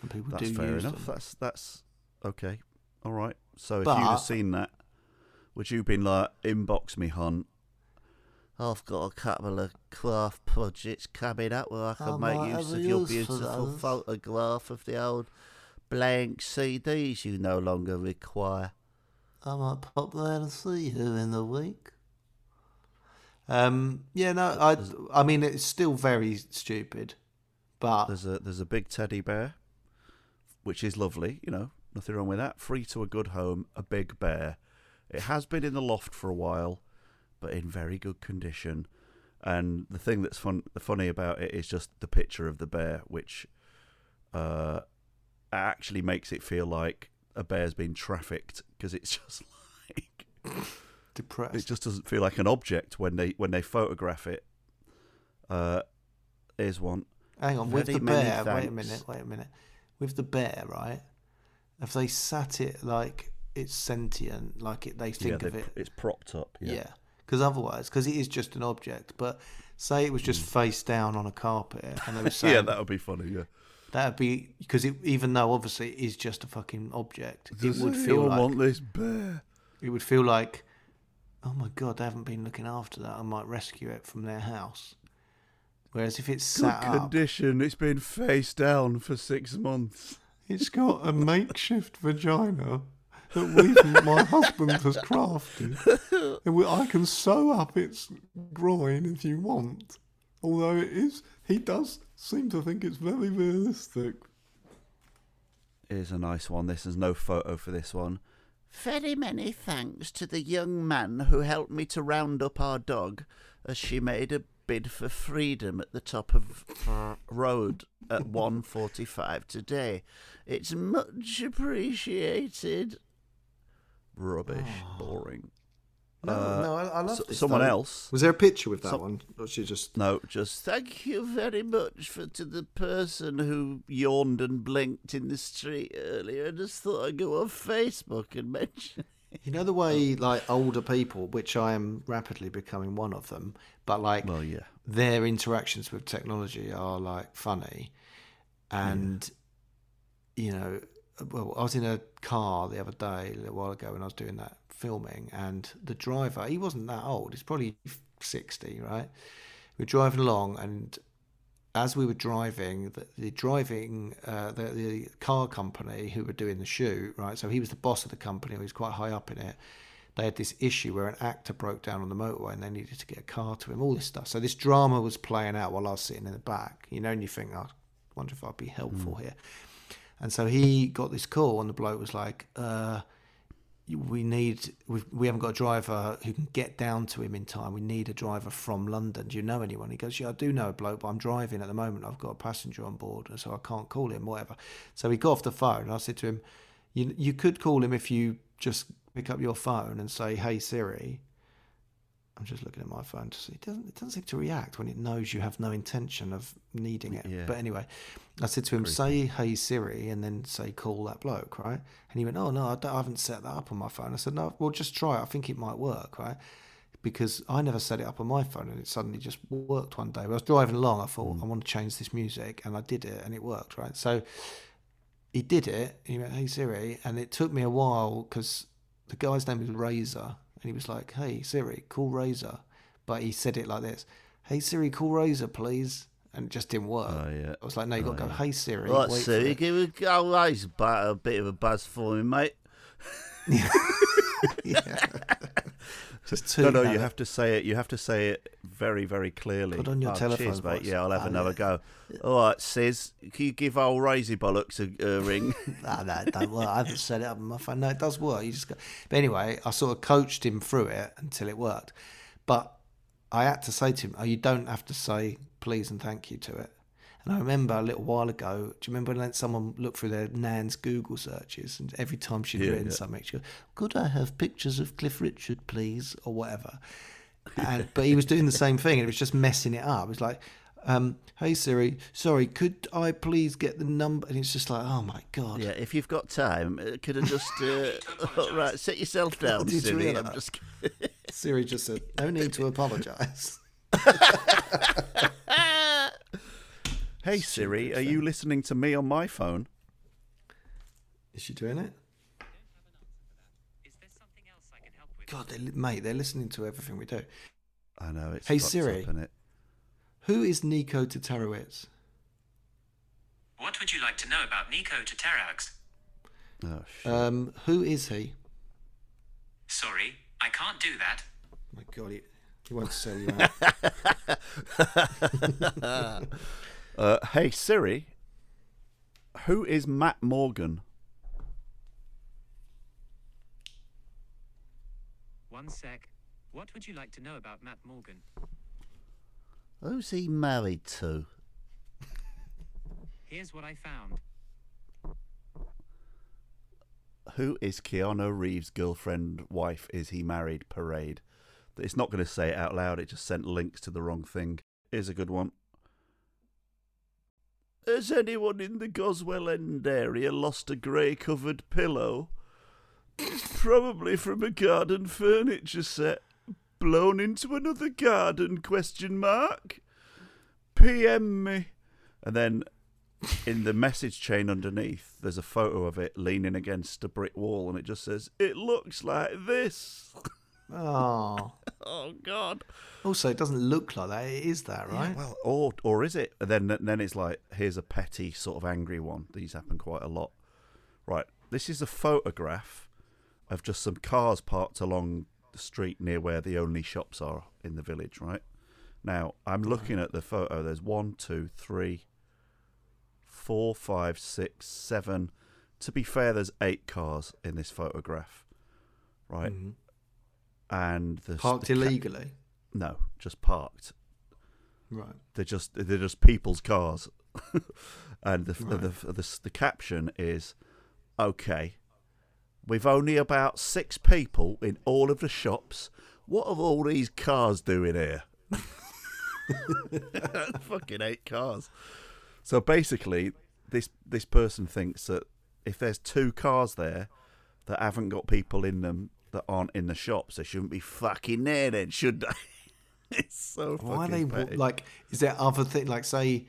D: And people
A: That's
D: do
A: fair
D: use
A: enough.
D: them.
A: That's that's okay. All right. So if
D: But-
A: you'd have seen that, would you have been like inbox me, hunt?
E: I've got a couple of craft projects coming up where I can
F: I
E: make use of your beautiful photograph of the old blank CDs you no longer require.
F: I might pop there to see you in the week.
D: Um, yeah, no, I, I mean, it's still very stupid, but
A: There's a there's a big teddy bear, which is lovely. You know, nothing wrong with that. Free to a good home. A big bear. It has been in the loft for a while, but in very good condition. And the thing that's fun, the funny about it is just the picture of the bear, which uh, actually makes it feel like a bear's been trafficked because it's just like
D: depressed.
A: it just doesn't feel like an object when they when they photograph it. Uh, here's one.
D: Hang on, with
A: Very
D: the bear, wait a minute, wait a minute. With the bear, right? Have they sat it like it's sentient, like it, they think
A: yeah,
D: of it?
A: it's propped up.
D: Yeah. Because otherwise, because it is just an object. But say it was just face down on a carpet, and they were saying
A: Hmm. yeah, that would be funny. Yeah.
D: That'd be because even though obviously it is just a fucking object, it would feel like
A: want this bear?
D: it would feel like oh my god, they haven't been looking after that. I might rescue it from their house. Whereas if it's sat up,
G: condition. It's been face down for six months.
D: it's got a makeshift vagina that we, my husband has crafted. And we- I can sew up its groin if you want. Although it is, he does seem to think it's very realistic.
G: Here's a nice one. This is no photo for this one.
A: Very many thanks to the young man who helped me to round up our dog as she made a bid for freedom at the top of the road at 1.45 today. It's much appreciated.
G: Rubbish. Ah. Boring.
D: No,
G: Uh,
D: no, I, I love
G: S-
D: this.
G: someone
D: though.
G: else.
D: Was there a picture with that
G: Some-
D: one? Or she just.
G: No, just
A: Thank you very much for to the person who yawned and blinked in the street earlier. I just thought I'd go on Facebook and mention.
D: You know the way like older people, which I am rapidly becoming one of them, but like
G: well, yeah.
D: their interactions with technology are like funny, and you know, well, I was in a car the other day a little while ago when I was doing that filming, and the driver he wasn't that old; he's probably sixty, right? We were driving along, and as we were driving, the, the driving uh, the the car company who were doing the shoot, right? So he was the boss of the company. He was quite high up in it. They had this issue where an actor broke down on the motorway and they needed to get a car to him. All this stuff. So this drama was playing out while I was sitting in the back. You know, and you think, oh, I wonder if I'd be helpful here. And so he got this call, and the bloke was like, uh, "We need, we we haven't got a driver who can get down to him in time. We need a driver from London. Do you know anyone?" He goes, "Yeah, I do know a bloke, but I'm driving at the moment. I've got a passenger on board, and so I can't call him. Whatever." So he got off the phone, and I said to him, "You you could call him if you just pick up your phone and say, "Hey Siri." I'm just looking at my phone to see. It doesn't it doesn't seem to react when it knows you have no intention of needing it.
G: Yeah.
D: But anyway, I said to him, "Say hey Siri," and then say call that bloke, right? And he went, "Oh no, I, don't, I haven't set that up on my phone." I said, "No, well just try it. I think it might work, right?" Because I never set it up on my phone, and it suddenly just worked one day. I was driving along. I thought mm. I want to change this music, and I did it, and it worked, right? So he did it. He went, "Hey Siri," and it took me a while because the guy's name was Razor, and he was like, "Hey Siri, call Razor," but he said it like this: "Hey Siri, call Razor, please," and it just didn't work.
G: Oh, yeah.
D: I was like, "No, you got to go, oh, hey Siri."
A: Right, Siri,
D: it."
A: give oh, a go. Raise a bit, a bit of a buzz for me, mate.
D: Two.
G: No, no, you have to say it. You have to say it very, very clearly.
D: Put on your
G: Oh,
D: telephone
G: cheers, mate.
D: voice.
G: Yeah, I'll have
D: Oh,
G: another
D: yeah.
G: go. All right, Sis, can you give old Razy Bollocks a, a ring?
D: no, no, it don't work. I haven't set it up on my phone. No, it does work. You just go. But anyway, I sort of coached him through it until it worked. But I had to say to him, "Oh, you don't have to say please and thank you to it." And I remember a little while ago. Do you remember when someone looked through their Nan's Google searches, and every time she'd
G: Yeah,
D: written
G: yeah.
D: something, she go, "Could I have pictures of Cliff Richard, please?" or whatever. And but he was doing the same thing, and it was just messing it up. It was like. Um, hey Siri, sorry, could I please get the number? And it's just like, oh my god,
A: Yeah, if you've got time, uh, could I just. Uh, all right, set yourself down,
D: did you
A: Siri. I'm just.
D: Siri just said, no need to apologise.
G: Hey, Siri, are you listening to me on my phone?
D: Is she doing it?
H: Is there something else I can help?
D: God, they, mate, they're listening to everything we do.
G: I know it's
D: Hey, Siri.
G: up, innit?
D: Who is Nico Tatarowicz?
H: What would you like to know about Nico Tataraux?
G: Oh, shit.
D: Um, who is he?
H: Sorry, I can't do that.
D: my God, he, he won't sell you out.
G: Uh, hey, Siri, who is Matt Morgan?
H: One sec. What would you like to know about Matt Morgan?
A: Who's he married to?
H: Here's what I found.
G: Who is Keanu Reeves' girlfriend, wife, is he married parade? It's not going to say it out loud, it just sent links to the wrong thing. Here's a good one.
A: Has anyone in the Goswell End area lost a grey covered pillow? Probably from a garden furniture set. Blown into another garden, question mark? PM me.
G: And then in the message chain underneath, there's a photo of it leaning against a brick wall, and it just says, It looks like this.
D: Oh.
A: Oh God.
D: Also, it doesn't look like that. It is that, right?
A: Yeah, Well, or or is it? And then then it's like here's a petty sort of angry one. These happen quite a lot. Right. This is a photograph of just some cars parked along the street near where the only shops are in the village. Right. Now I'm looking at the photo. There's one, two, three, four, five, six, seven. To be fair, there's eight cars in this photograph. Right. Mm-hmm. And the
D: Parked
A: the
D: illegally.
A: no, just parked.
D: Right.
A: They're just they're just people's cars, and the, the, the the the caption is, "Okay, we've only about six people in all of the shops. What are all these cars doing here?" Fucking eight cars. So basically, this this person thinks that if there's two cars there that haven't got people in them that aren't in the shops, they shouldn't be fucking there. Then should they? it's so
D: Why are
A: fucking
D: they
A: petty.
D: like? Is there other thing like say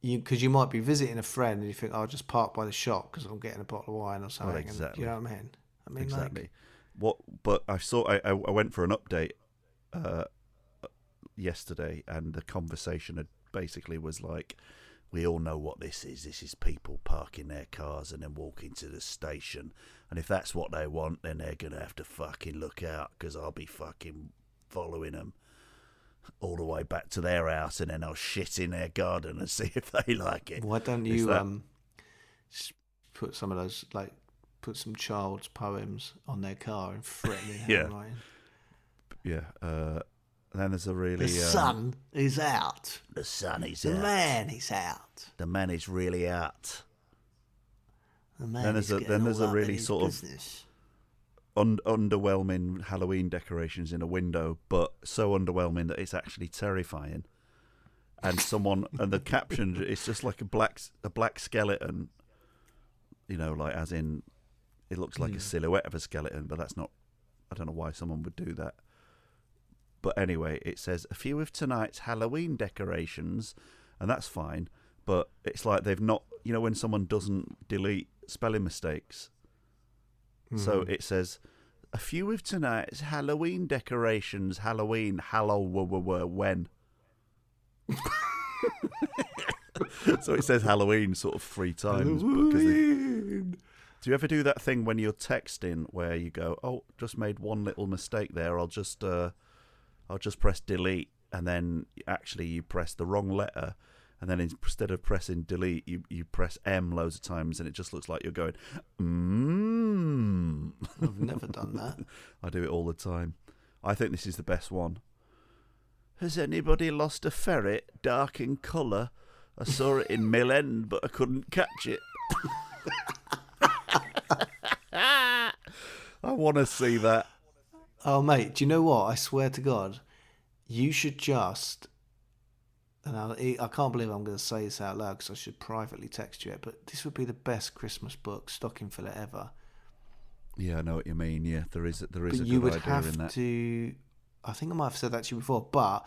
D: you because you might be visiting a friend and you think "Oh, I'll just park by the shop because I'm getting a bottle of wine or something. and-
A: exactly.
D: you know what I mean? I mean,
A: exactly.
D: like,
A: what? But I saw. I, I I went for an update uh, yesterday, and the conversation had basically was like, "We all know what this is. This is people parking their cars and then walking to the station. And if that's what they want, then they're gonna have to fucking look out because I'll be fucking following them." All the way back to their house, and then I'll shit in their garden and see if they like it.
D: why don't you
A: that-
D: um put some of those like put some child's poems on their car and threatening
A: Yeah.
D: handwriting?
A: Yeah. Uh, then there's a really
I: The
A: um,
I: sun is out.
A: The sun is
I: The
A: out.
I: The man is out.
A: The man is really out.
I: Man
A: Then there's a- then there's a really sort of- Un- underwhelming Halloween decorations in a window, but so underwhelming that it's actually terrifying. And someone and the caption it's just like a black a black skeleton, you know, like as in it looks like a silhouette of a skeleton, but that's not. I don't know why someone would do that. But anyway, it says a few of tonight's Halloween decorations, and that's fine. But it's like they've not, you know, when someone doesn't delete spelling mistakes. So it says a few of tonight's Halloween decorations. Halloween, hallow, when. so it says Halloween sort of three times. because they- do you ever do that thing when you're texting where you go, "Oh, just made one little mistake there. I'll just, uh, I'll just press delete," and then actually you press the wrong letter, and then instead of pressing delete, you you press M loads of times, and it just looks like you're going, "Mmm."
D: I've never done that.
A: I do it all the time. I think this is the best one. Has anybody lost a ferret, dark in colour? I saw it in Mill End, but I couldn't catch it. I want to see that.
D: Oh, mate, do you know what? I swear to God, you should just. And I, I can't believe I'm going to say this out loud because I should privately text you it, but this would be the best Christmas book, stocking filler ever.
A: Yeah, I know what you mean. Yeah, there is there is
D: But
A: a
D: you
A: good
D: would
A: idea in
D: have
A: that.
D: to. I think I might have said that to you before, but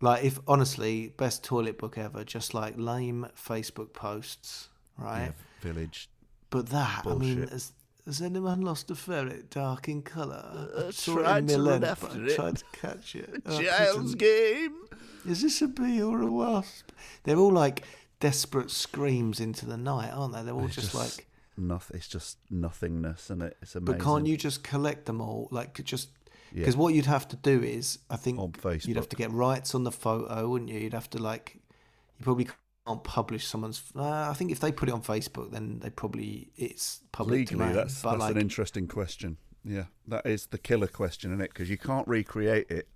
D: like, if honestly, best toilet book ever, just like lame Facebook posts, right?
A: Yeah, village.
D: But that, I mean, has, has anyone lost a ferret dark in colour?
A: Uh,
D: I
A: tried to run after it.
D: tried to catch it. I
A: Child's game.
D: Is this a bee or a wasp? They're all like desperate screams into the night, aren't they? They're all
A: It's
D: just, like.
A: nothing. It's just nothingness, and it? It's amazing.
D: But can't you just collect them all? Like, just.
A: Yeah.
D: Because what you'd have to do is, I think
A: On
D: you'd have to get rights on the photo, wouldn't you? You'd have to, like. You probably can't publish someone's. Uh, I think if they put it on Facebook, then they probably. It's public
A: legally?
D: domain.
A: That's that's
D: like,
A: an interesting question. Yeah, that is the killer question, isn't it? Because you can't recreate it.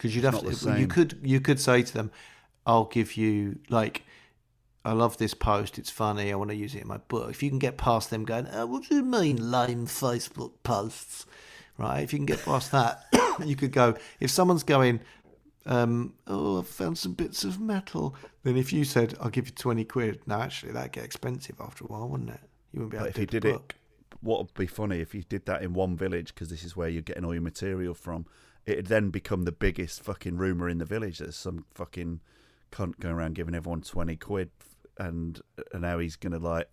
D: Because you'd have to. You could you could say to them, "I'll give you like." I love this post. It's funny. I want to use it in my book. If you can get past them going, oh, what do you mean lame Facebook posts? Right? If you can get past that, you could go. If someone's going, um, oh, I've found some bits of metal. Then if you said, I'll give you 20 quid. No, actually, that'd get expensive after a while, wouldn't it? You wouldn't be able
A: But if
D: to
A: you
D: do
A: did
D: the
A: it,
D: book.
A: what would be funny if you did that in one village because this is where you're getting all your material from. It'd then become the biggest fucking rumor in the village. There's some fucking cunt going around giving everyone twenty quid, and and now he's gonna like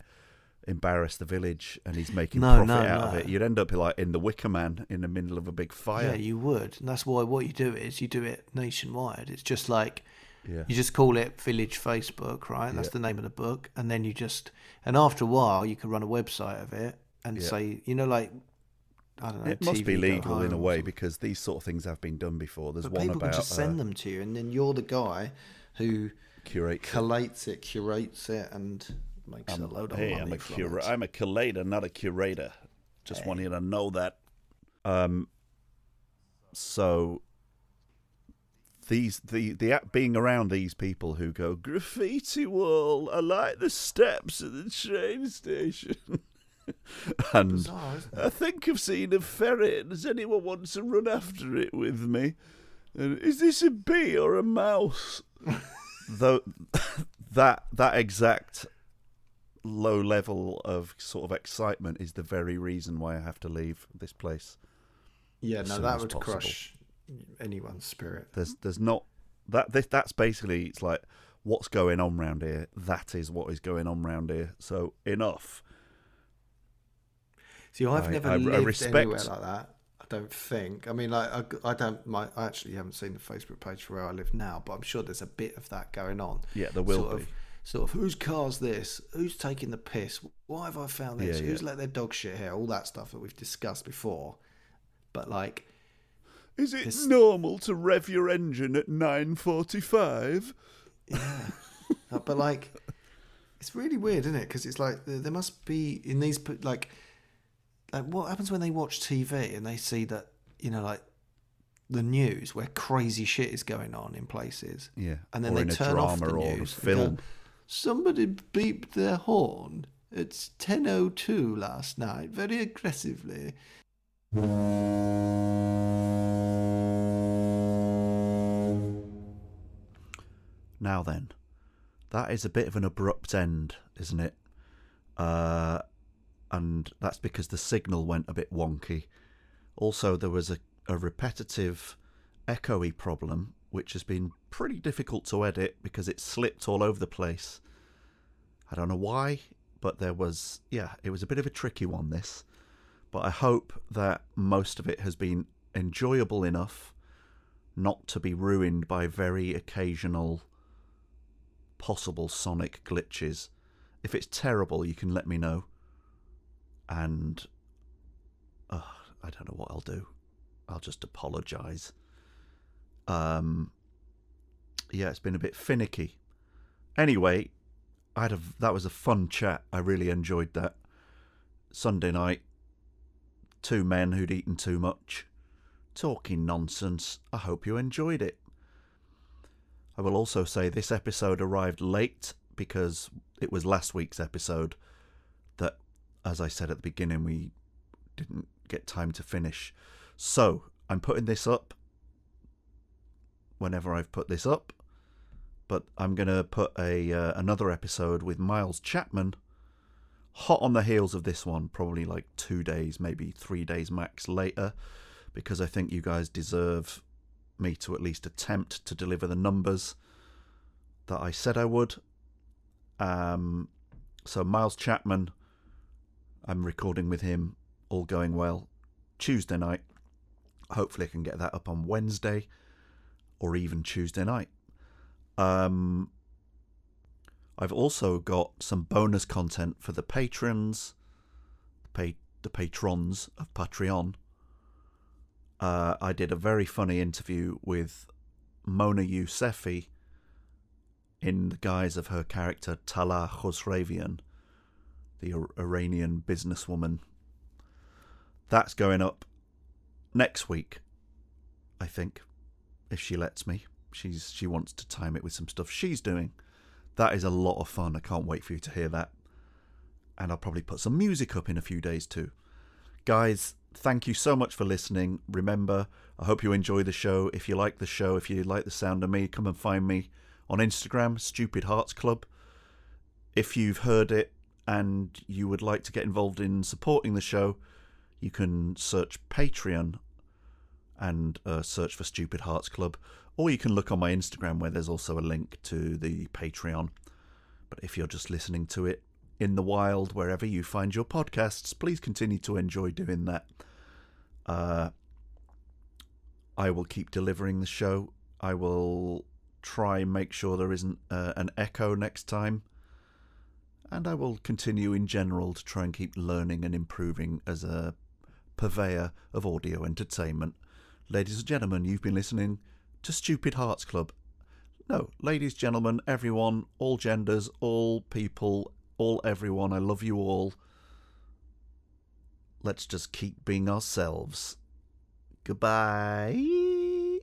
A: embarrass the village and he's making
D: No,
A: profit
D: no,
A: out of
D: no.
A: it. You'd end up like in the Wicker Man in the middle of a big fire.
D: Yeah, you would. And that's why what you do is you do it nationwide. It's just like
A: Yeah.
D: you just call it Village Facebook, right? That's
A: Yeah.
D: the name of the book. And then you just and after a while you can run a website of it and
A: Yeah.
D: say, you know, like I don't know.
A: It must be
D: TV
A: legal in a way because these sort of things have been done before. There's
D: But
A: one
D: people
A: about
D: can just send
A: uh,
D: them to you, and then you're the guy who
A: curates
D: collates it, curates it, and makes a load of
A: hey,
D: money
A: I'm a
D: from
A: cura- I'm a collator, not a curator. Just want you to know that. Um. So these the the being around these people who go graffiti wall. I like the steps at the train station. and
D: Bizarre.
A: I think I've seen a ferret. Does anyone want to run after it with me? And is this a bee or a mouse? Though that that exact low level of sort of excitement is the very reason why I have to leave this place.
D: Yeah, no, that would
A: possible.
D: crush anyone's spirit.
A: There's there's not that this, that's basically it's like what's going on round here. That is what is going on round here. So enough.
D: See, I've
A: I-
D: never
A: I- I
D: lived
A: respect-
D: anywhere like that. I don't think. I mean, like, I, I don't. My, I actually haven't seen the Facebook page for where I live now, but I'm sure there's a bit of that going on.
A: Yeah, there will
D: sort
A: be.
D: Of, sort of, whose car's this? Who's taking the piss? Why have I found this?
A: Yeah,
D: Who's
A: yeah.
D: let their dog shit here? All that stuff that we've discussed before. But like,
A: Is it
D: This-
A: normal to rev your engine at nine forty-five?
D: Yeah. But like, it's really weird, isn't it? Because it's like there, there must be in these like, like what happens when they watch TV and they see that you know like the news where crazy shit is going on in places.
A: Yeah,
D: And then
A: or
D: they turn off the news.
A: film.
D: go, Somebody beeped their horn. It's 10.02 last night, very aggressively.
A: Now then, that is a bit of an abrupt end, isn't it? Uh, and that's because the signal went a bit wonky. Also, there was a, a repetitive echoey problem, which has been pretty difficult to edit because it slipped all over the place. I don't know why, but there was, yeah, it was a bit of a tricky one, this. But I hope that most of it has been enjoyable enough not to be ruined by very occasional possible sonic glitches. If it's terrible, you can let me know. And uh, I don't know what I'll do. I'll just apologise. Um, yeah, it's been a bit finicky. Anyway, I had a that was a fun chat. I really enjoyed that. Sunday night, two men who'd eaten too much, talking nonsense. I hope you enjoyed it. I will also say this episode arrived late because it was last week's episode as I said at the beginning, we didn't get time to finish. So I'm putting this up whenever I've put this up, but I'm going to put a uh, another episode with Miles Chapman hot on the heels of this one, probably like two days, maybe three days max later, because I think you guys deserve me to at least attempt to deliver the numbers that I said I would. Um, so Miles Chapman, I'm recording with him, all going well, Tuesday night. Hopefully, I can get that up on Wednesday or even Tuesday night. Um, I've also got some bonus content for the patrons, the, pa- the patrons of Patreon. Uh, I did a very funny interview with Mona Yousefi in the guise of her character Tala Khosravian, the Iranian businesswoman. That's going up next week, I think, if she lets me. She's she wants to time it with some stuff she's doing. That is a lot of fun. I can't wait for you to hear that. And I'll probably put some music up in a few days too. Guys, thank you so much for listening. Remember, I hope you enjoy the show. If you like the show, if you like the sound of me, come and find me on Instagram, Stupid Hearts Club. If you've heard it and you would like to get involved in supporting the show, you can search Patreon and uh, search for Stupid Hearts Club, or you can look on my Instagram where there's also a link to the Patreon. But if you're just listening to it in the wild, wherever you find your podcasts. Please continue to enjoy doing that. Uh, I will keep delivering the show. I will try and make sure there isn't uh, an echo next time. And I will continue in general to try and keep learning and improving as a purveyor of audio entertainment. Ladies and gentlemen, you've been listening to Stupid Hearts Club. No, ladies, gentlemen, everyone, all genders, all people, all everyone, I love you all. Let's just keep being ourselves. Goodbye.